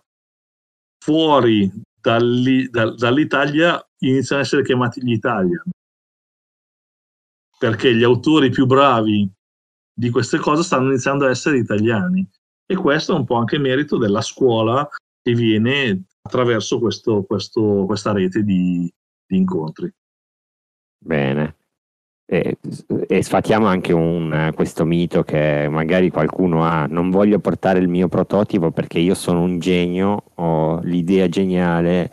fuori dall'i, dal, dall'Italia iniziano a essere chiamati gli Italian. Perché gli autori più bravi di queste cose stanno iniziando a essere italiani. E questo è un po' anche merito della scuola che viene attraverso questo, questo, questa rete di, di incontri. Bene. E, sfatiamo anche un, questo mito che magari qualcuno ha, non voglio portare il mio prototipo perché io sono un genio, ho l'idea geniale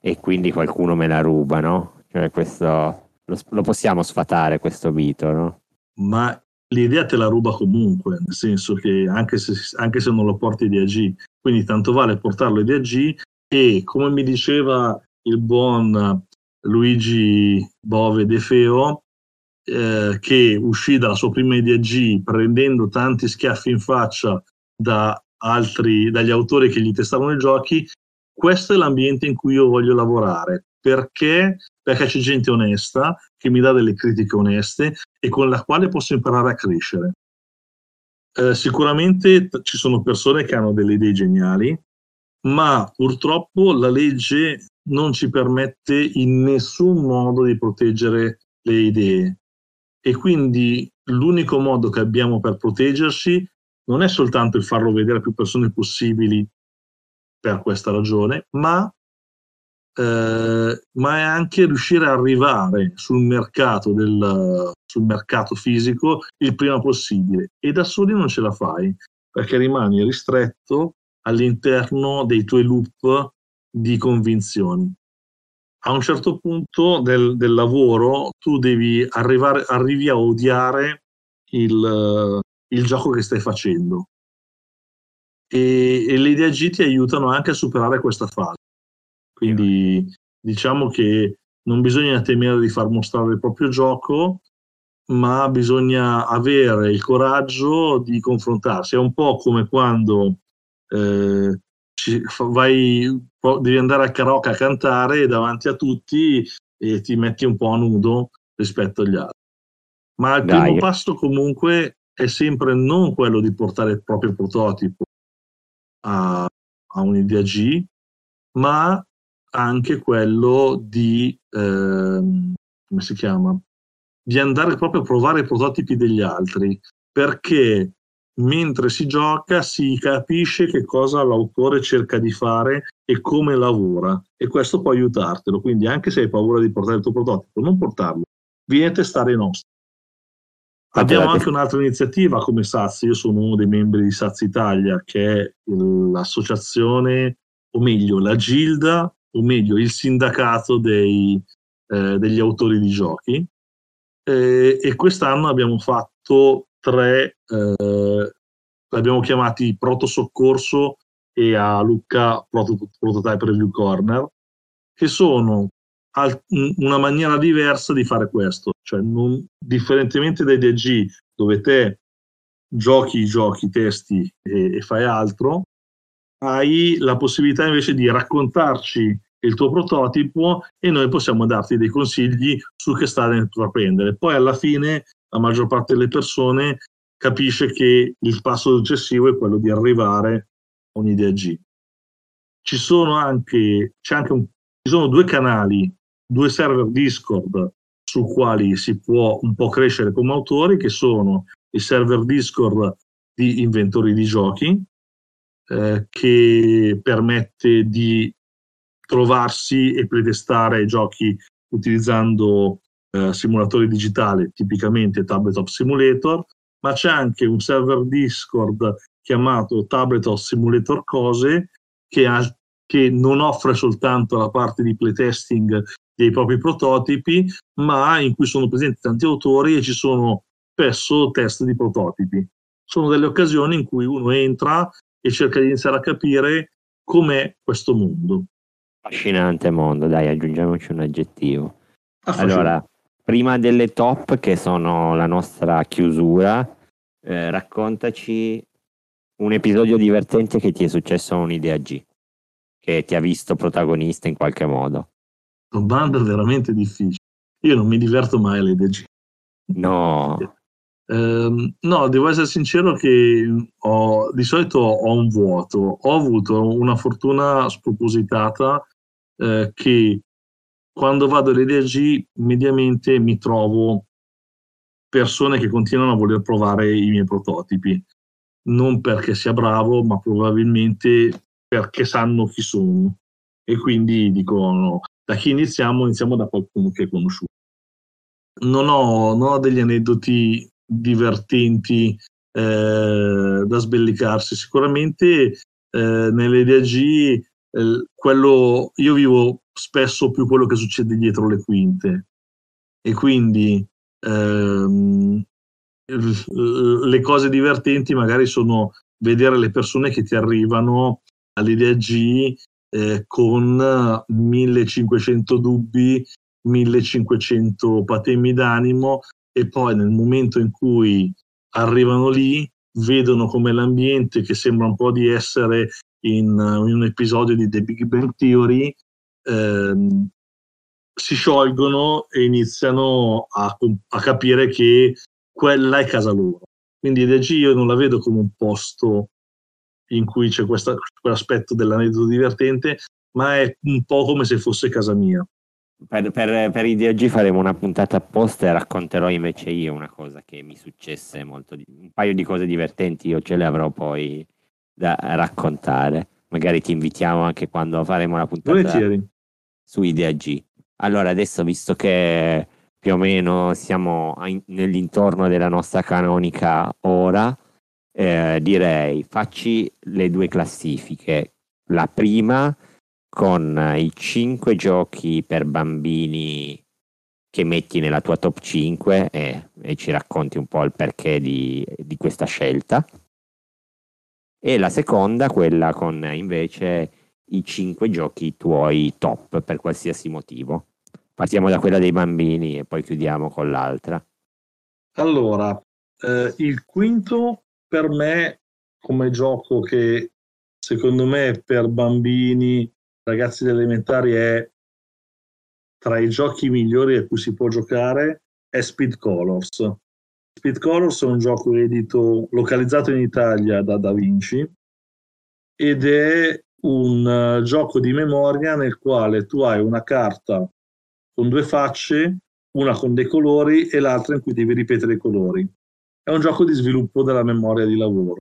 e quindi qualcuno me la ruba, no? Cioè questo, lo, lo possiamo sfatare questo mito, no? Ma l'idea te la ruba comunque, nel senso che anche se, anche se non lo porti di AG, quindi tanto vale portarlo di AG e come mi diceva il buon Luigi Bove De Feo, eh, che uscì dalla sua prima IDG prendendo tanti schiaffi in faccia da altri, dagli autori che gli testavano i giochi, questo è l'ambiente in cui io voglio lavorare. Perché? Perché c'è gente onesta che mi dà delle critiche oneste e con la quale posso imparare a crescere. Eh, sicuramente t- ci sono persone che hanno delle idee geniali, ma purtroppo la legge non ci permette in nessun modo di proteggere le idee e quindi l'unico modo che abbiamo per proteggerci non è soltanto il farlo vedere a più persone possibili per questa ragione, ma, eh, ma è anche riuscire a arrivare sul mercato, del, sul mercato fisico il prima possibile. E da soli non ce la fai, perché rimani ristretto all'interno dei tuoi loop di convinzioni a un certo punto del, del lavoro tu devi arrivare, arrivi a odiare il, il gioco che stai facendo. E, e le idee G ti aiutano anche a superare questa fase. Quindi diciamo che non bisogna temere di far mostrare il proprio gioco, ma bisogna avere il coraggio di confrontarsi. È un po' come quando eh, ci, vai, devi andare al karaoke a cantare davanti a tutti e ti metti un po' a nudo rispetto agli altri. Ma il Dai. primo passo comunque è sempre non quello di portare il proprio prototipo a, a un'idea G, ma anche quello di, eh, come si chiama, di andare proprio a provare i prototipi degli altri, perché mentre si gioca si capisce che cosa l'autore cerca di fare e come lavora e questo può aiutartelo. Quindi anche se hai paura di portare il tuo prototipo, non portarlo, vieni a testare i nostri. Abbiamo anche un'altra iniziativa come SAZ, io sono uno dei membri di SAZ Italia, che è l'associazione, o meglio, la Gilda, o meglio, il sindacato dei, eh, degli autori di giochi. Eh, e quest'anno abbiamo fatto tre, eh, l'abbiamo chiamati Proto Soccorso e a Lucca Proto, Prototype Review Corner, che sono al- una maniera diversa di fare questo, cioè non, differentemente dai DG dove te giochi i giochi, testi e, e fai altro, hai la possibilità invece di raccontarci il tuo prototipo e noi possiamo darti dei consigli su che strada intraprendere. Poi alla fine la maggior parte delle persone capisce che il passo successivo è quello di arrivare a un'idea G. Ci sono anche, anche un, ci sono due canali, due server Discord su quali si può un po' crescere come autori, che sono il server Discord di inventori di giochi, eh, che permette di trovarsi e pretestare giochi utilizzando eh, simulatori digitali, tipicamente Tabletop Simulator, ma c'è anche un server Discord chiamato Tabletop Simulator Cose che, ha, che non offre soltanto la parte di playtesting dei propri prototipi, ma in cui sono presenti tanti autori e ci sono spesso test di prototipi. Sono delle occasioni in cui uno entra e cerca di iniziare a capire com'è questo mondo. Affascinante mondo, dai, aggiungiamoci un aggettivo. Allora, prima delle top, che sono la nostra chiusura, eh, raccontaci un episodio divertente che ti è successo a un'idea G, che ti ha visto protagonista in qualche modo. Domanda veramente difficile. Io non mi diverto mai alle idee G. No. Eh, no, devo essere sincero che ho, di solito ho un vuoto. Ho avuto una fortuna spropositata eh, che quando vado all'idea G mediamente mi trovo persone che continuano a voler provare i miei prototipi. Non perché sia bravo, ma probabilmente perché sanno chi sono. E quindi dicono, da chi iniziamo? Iniziamo da qualcuno che è conosciuto. Non ho, non ho degli aneddoti divertenti eh, da sbellicarsi. Sicuramente eh, nelle DAG eh, quello, io vivo spesso più quello che succede dietro le quinte. E quindi ehm, le cose divertenti magari sono vedere le persone che ti arrivano all'idea G eh, con 1500 dubbi, 1500 patemi d'animo e poi nel momento in cui arrivano lì vedono come l'ambiente che sembra un po' di essere in, in un episodio di The Big Bang Theory ehm, si sciolgono e iniziano a, a, capire che quella è casa loro. Quindi DG io non la vedo come un posto in cui c'è questa, quell'aspetto dell'aneddoto divertente, ma è un po' come se fosse casa mia. Per, per, per i DG faremo una puntata apposta e racconterò invece io una cosa che mi successe molto, di, un paio di cose divertenti, io ce le avrò poi da raccontare. Magari ti invitiamo anche quando faremo la puntata Volentieri. Su Idea G. Allora, adesso visto che più o meno siamo nell'intorno della nostra canonica ora, eh, direi facci le due classifiche. La prima con i cinque giochi per bambini che metti nella tua top 5 e, e ci racconti un po' il perché di, di questa scelta e la seconda quella con invece i cinque giochi tuoi top per qualsiasi motivo. Partiamo da quella dei bambini e poi chiudiamo con l'altra. Allora, eh, il quinto per me come gioco che secondo me per bambini, ragazzi elementari è tra i giochi migliori a cui si può giocare è Speed Colors. Speed Colors è un gioco edito, localizzato in Italia da Da Vinci ed è un uh, gioco di memoria nel quale tu hai una carta con due facce, una con dei colori e l'altra in cui devi ripetere i colori. È un gioco di sviluppo della memoria di lavoro.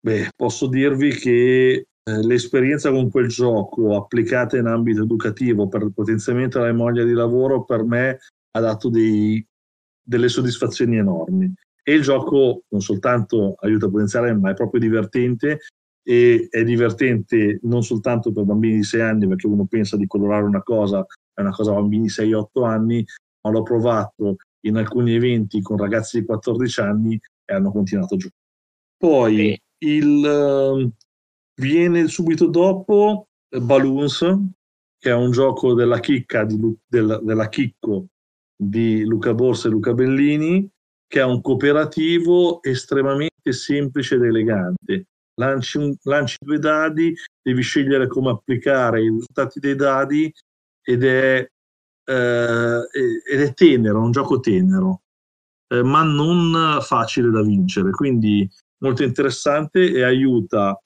Beh, posso dirvi che eh, l'esperienza con quel gioco applicata in ambito educativo per il potenziamento della memoria di lavoro per me ha dato dei, delle soddisfazioni enormi. E il gioco non soltanto aiuta a potenziare, ma è proprio divertente e è divertente non soltanto per bambini di 6 anni, perché uno pensa di colorare una cosa, è una cosa bambini di 6-8 anni, ma l'ho provato in alcuni eventi con ragazzi di 14 anni e hanno continuato a giocare. Poi sì. il, uh, viene subito dopo Balloons, che è un gioco della chicca di, del, della chicco di Luca Borsa e Luca Bellini, che è un cooperativo estremamente semplice ed elegante. Lanci, un- lanci due dadi, devi scegliere come applicare i risultati dei dadi ed è, eh, ed è tenero, un gioco tenero, eh, ma non facile da vincere, quindi molto interessante e aiuta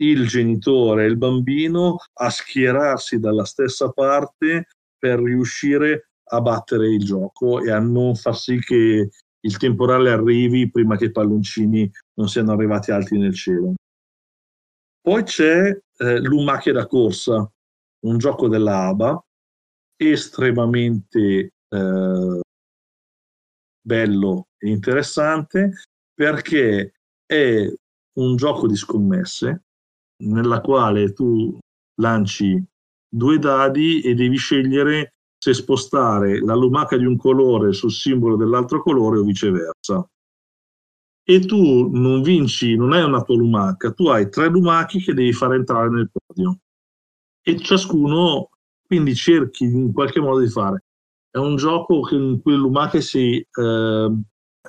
il genitore e il bambino a schierarsi dalla stessa parte per riuscire a battere il gioco e a non far sì che il temporale arrivi prima che i palloncini non siano arrivati alti nel cielo. Poi c'è eh, Lumache da corsa, un gioco della ABA estremamente eh, bello e interessante perché è un gioco di scommesse nella quale tu lanci due dadi e devi scegliere se spostare la lumaca di un colore sul simbolo dell'altro colore o viceversa. E tu non vinci, non hai una tua lumaca, tu hai tre lumache che devi fare entrare nel podio. E ciascuno quindi cerchi in qualche modo di fare. È un gioco in cui le lumache si eh,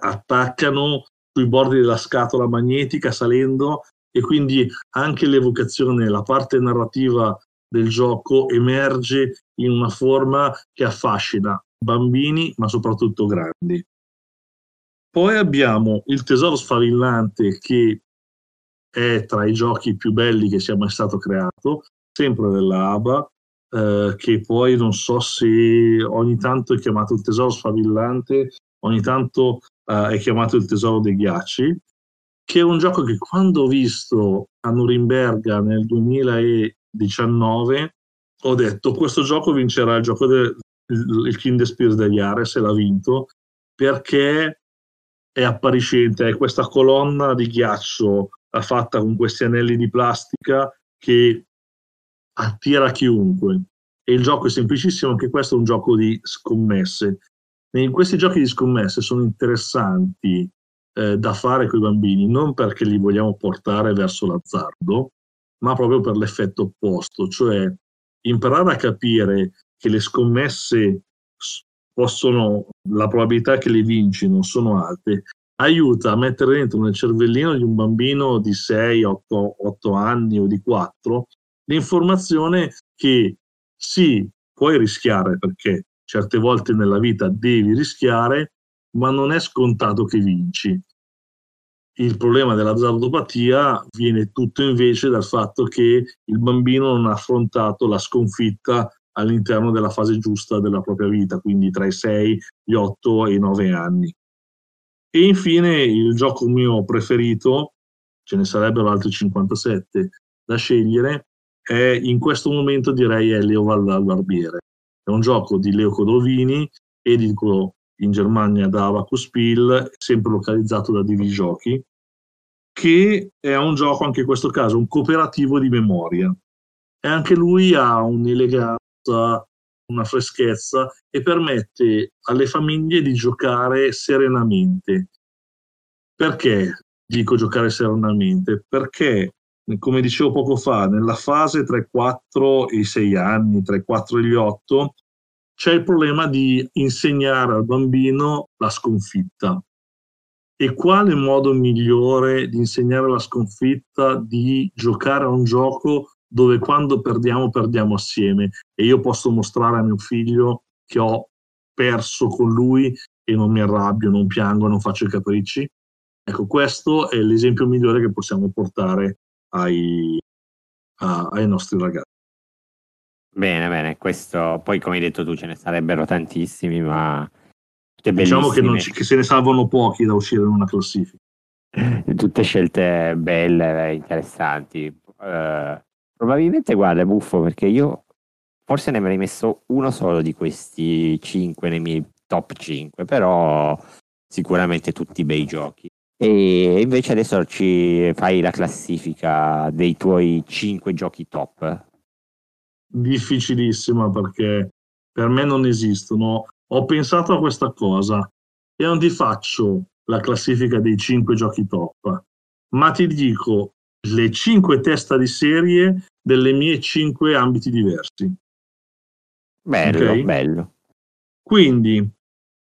attaccano sui bordi della scatola magnetica salendo e quindi anche l'evocazione, la parte narrativa del gioco emerge in una forma che affascina bambini ma soprattutto grandi. Poi abbiamo il tesoro sfavillante che è tra i giochi più belli che sia mai stato creato, sempre della ABA, eh, che poi non so se ogni tanto è chiamato il tesoro sfavillante, ogni tanto eh, è chiamato il tesoro dei ghiacci, che è un gioco che quando ho visto a Norimberga nel 2019 ho detto questo gioco vincerà il gioco del il King Spears degli Ares e l'ha vinto perché è appariscente, è questa colonna di ghiaccio fatta con questi anelli di plastica che attira chiunque. E il gioco è semplicissimo, anche questo è un gioco di scommesse. E questi giochi di scommesse sono interessanti eh, da fare con i bambini, non perché li vogliamo portare verso l'azzardo, ma proprio per l'effetto opposto, cioè imparare a capire che le scommesse possono, la probabilità che le vincino sono alte, aiuta a mettere dentro nel cervellino di un bambino di 6, 8, 8 anni o di 4 l'informazione che sì, puoi rischiare perché certe volte nella vita devi rischiare, ma non è scontato che vinci. Il problema dell'azzardopatia viene tutto invece dal fatto che il bambino non ha affrontato la sconfitta all'interno della fase giusta della propria vita, quindi tra i 6, gli 8 e i 9 anni. E infine il gioco mio preferito, ce ne sarebbero altri 57 da scegliere, è in questo momento direi è Leo Val Barbiere. È un gioco di Leo Codovini, edito in Germania da Abacus Spiel, sempre localizzato da Divi Giochi, che è un gioco, anche in questo caso, un cooperativo di memoria. E anche lui ha un'eleganza, una freschezza e permette alle famiglie di giocare serenamente. Perché dico giocare serenamente? Perché, come dicevo poco fa, nella fase tra i 4 e i 6 anni, tra i 4 e gli 8, c'è il problema di insegnare al bambino la sconfitta. E quale modo migliore di insegnare la sconfitta di giocare a un gioco dove quando perdiamo perdiamo assieme e io posso mostrare a mio figlio che ho perso con lui e non mi arrabbio, non piango, non faccio i capricci. Ecco, questo è l'esempio migliore che possiamo portare ai, a, ai nostri ragazzi. Bene, bene, questo poi come hai detto tu ce ne sarebbero tantissimi, ma tutte diciamo che, ci, che, se ne salvano pochi da uscire in una classifica. tutte scelte belle, interessanti. Uh, probabilmente guarda, è buffo perché io forse ne avrei messo uno solo di questi 5 nei miei top 5, però sicuramente tutti bei giochi. E invece adesso ci fai la classifica dei tuoi 5 giochi top difficilissima perché per me non esistono. Ho pensato a questa cosa e non ti faccio la classifica dei cinque giochi top, ma ti dico le cinque testa di serie delle mie cinque ambiti diversi. Bello, okay? bello. Quindi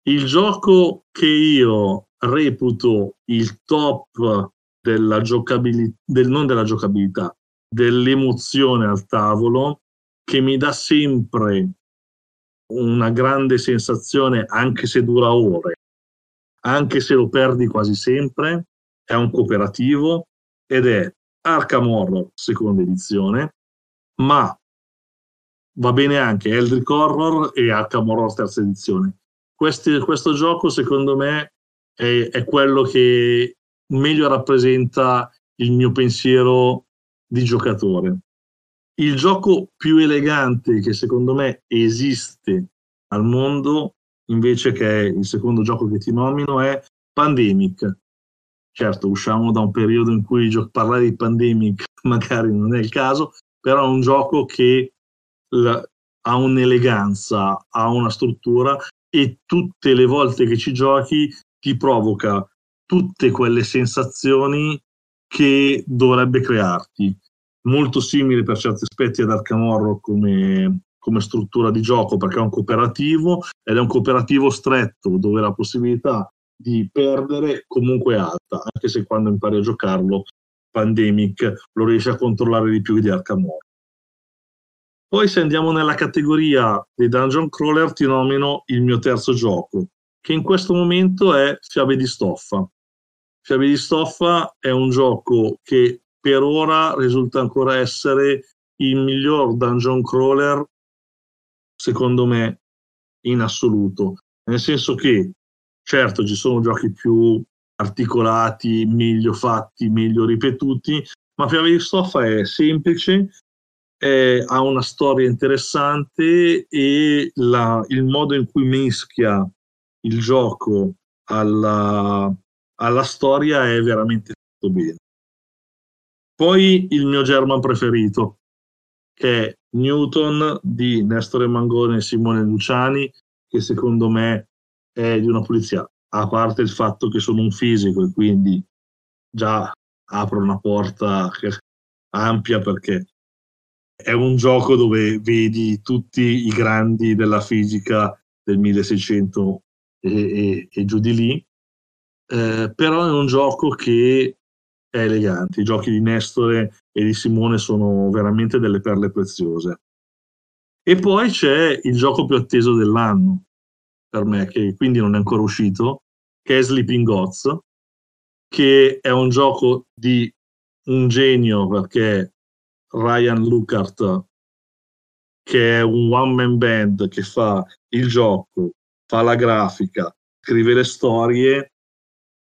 il gioco che io reputo il top della giocabilità, del, non della giocabilità, dell'emozione al tavolo che mi dà sempre una grande sensazione, anche se dura ore, anche se lo perdi quasi sempre, è un cooperativo ed è Arkham Horror seconda edizione, ma va bene anche Eldrick Horror e Arkham Horror terza edizione. Questi, questo gioco secondo me è, è quello che meglio rappresenta il mio pensiero di giocatore. Il gioco più elegante che secondo me esiste al mondo, invece che il secondo gioco che ti nomino, è Pandemic. Certo, usciamo da un periodo in cui parlare di Pandemic magari non è il caso, però è un gioco che la, ha un'eleganza, ha una struttura e tutte le volte che ci giochi ti provoca tutte quelle sensazioni che dovrebbe crearti. Molto simile per certi aspetti ad Arkham Horror come, come struttura di gioco perché è un cooperativo ed è un cooperativo stretto dove la possibilità di perdere comunque alta, anche se quando impari a giocarlo Pandemic lo riesci a controllare di più di Arkham. Poi se andiamo nella categoria dei dungeon crawler ti nomino il mio terzo gioco, che in questo momento è Fiabe di Stoffa. Fiabe di Stoffa è un gioco che per ora risulta ancora essere il miglior dungeon crawler, secondo me, in assoluto. Nel senso che, certo, ci sono giochi più articolati, meglio fatti, meglio ripetuti, ma Fiabe di Stoffa è semplice, è, ha una storia interessante e la, il modo in cui mischia il gioco alla, alla storia è veramente fatto bene. Poi il mio German preferito, che è Newton di Nestore Mangone e Simone Luciani, che secondo me è di una pulizia, a parte il fatto che sono un fisico e quindi già apro una porta ampia perché è un gioco dove vedi tutti i grandi della fisica del 1600 e, e, e giù di lì, eh, però è un gioco che è elegante. I giochi di Nestore e di Simone sono veramente delle perle preziose. E poi c'è il gioco più atteso dell'anno per me, che quindi non è ancora uscito, che è Sleeping Gods, che è un gioco di un genio perché Ryan Lucart, che è un one man band che fa il gioco, fa la grafica, scrive le storie.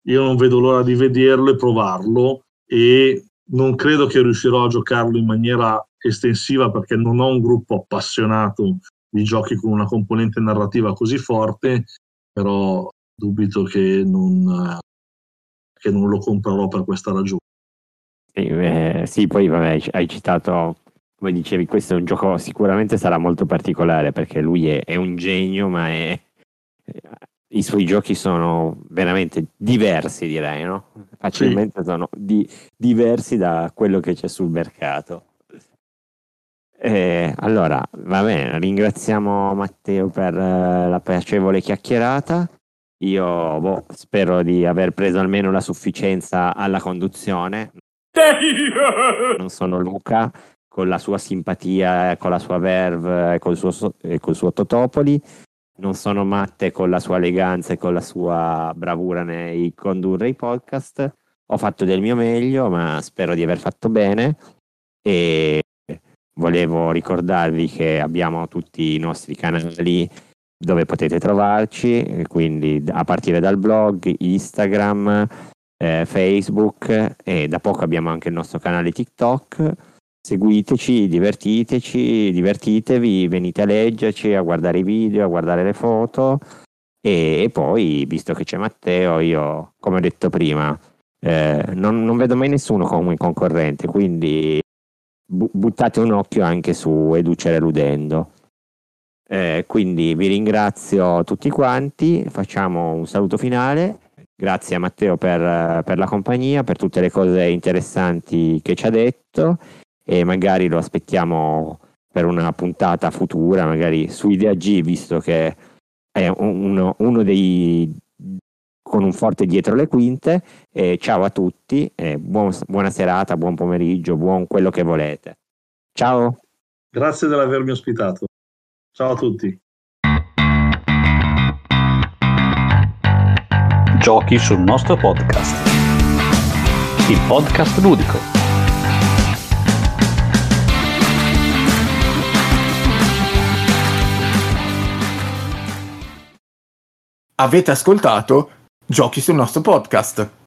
Io non vedo l'ora di vederlo e provarlo e non credo che riuscirò a giocarlo in maniera estensiva perché non ho un gruppo appassionato di giochi con una componente narrativa così forte, però dubito che non, che non lo comprerò per questa ragione. Sì, eh, sì, poi vabbè, hai citato, come dicevi, questo è un gioco sicuramente sarà molto particolare perché lui è, è un genio, ma è, i suoi giochi sono veramente diversi, direi, no? Facilmente sì. sono di, diversi da quello che c'è sul mercato. Eh, allora, va bene, ringraziamo Matteo per uh, la piacevole chiacchierata. Io boh, spero di aver preso almeno la sufficienza alla conduzione. Non sono Luca con la sua simpatia, con la sua verve e col suo, e col suo Totopoli. Non sono Matte con la sua eleganza e con la sua bravura nei condurre i podcast. Ho fatto del mio meglio, ma spero di aver fatto bene. E volevo ricordarvi che abbiamo tutti i nostri canali dove potete trovarci, quindi a partire dal blog, Instagram, eh, Facebook e da poco abbiamo anche il nostro canale TikTok. Seguiteci, divertiteci, divertitevi, venite a leggerci, a guardare i video, a guardare le foto e, e poi, visto che c'è Matteo, io, come ho detto prima, eh, non, non, vedo mai nessuno come concorrente, quindi bu- buttate un occhio anche su Educere Ludendo. Eh, quindi vi ringrazio tutti quanti, facciamo un saluto finale Grazie a Matteo per, per la compagnia, per tutte le cose interessanti che ci ha detto e magari lo aspettiamo per una puntata futura, magari su Idea G, visto che è uno, uno dei con un forte dietro le quinte. E ciao a tutti, e buon- buona serata, buon pomeriggio, buon quello che volete. Ciao. Grazie di avermi ospitato. Ciao a tutti. Giochi sul nostro podcast. Il podcast ludico. Avete ascoltato Giochi sul nostro podcast.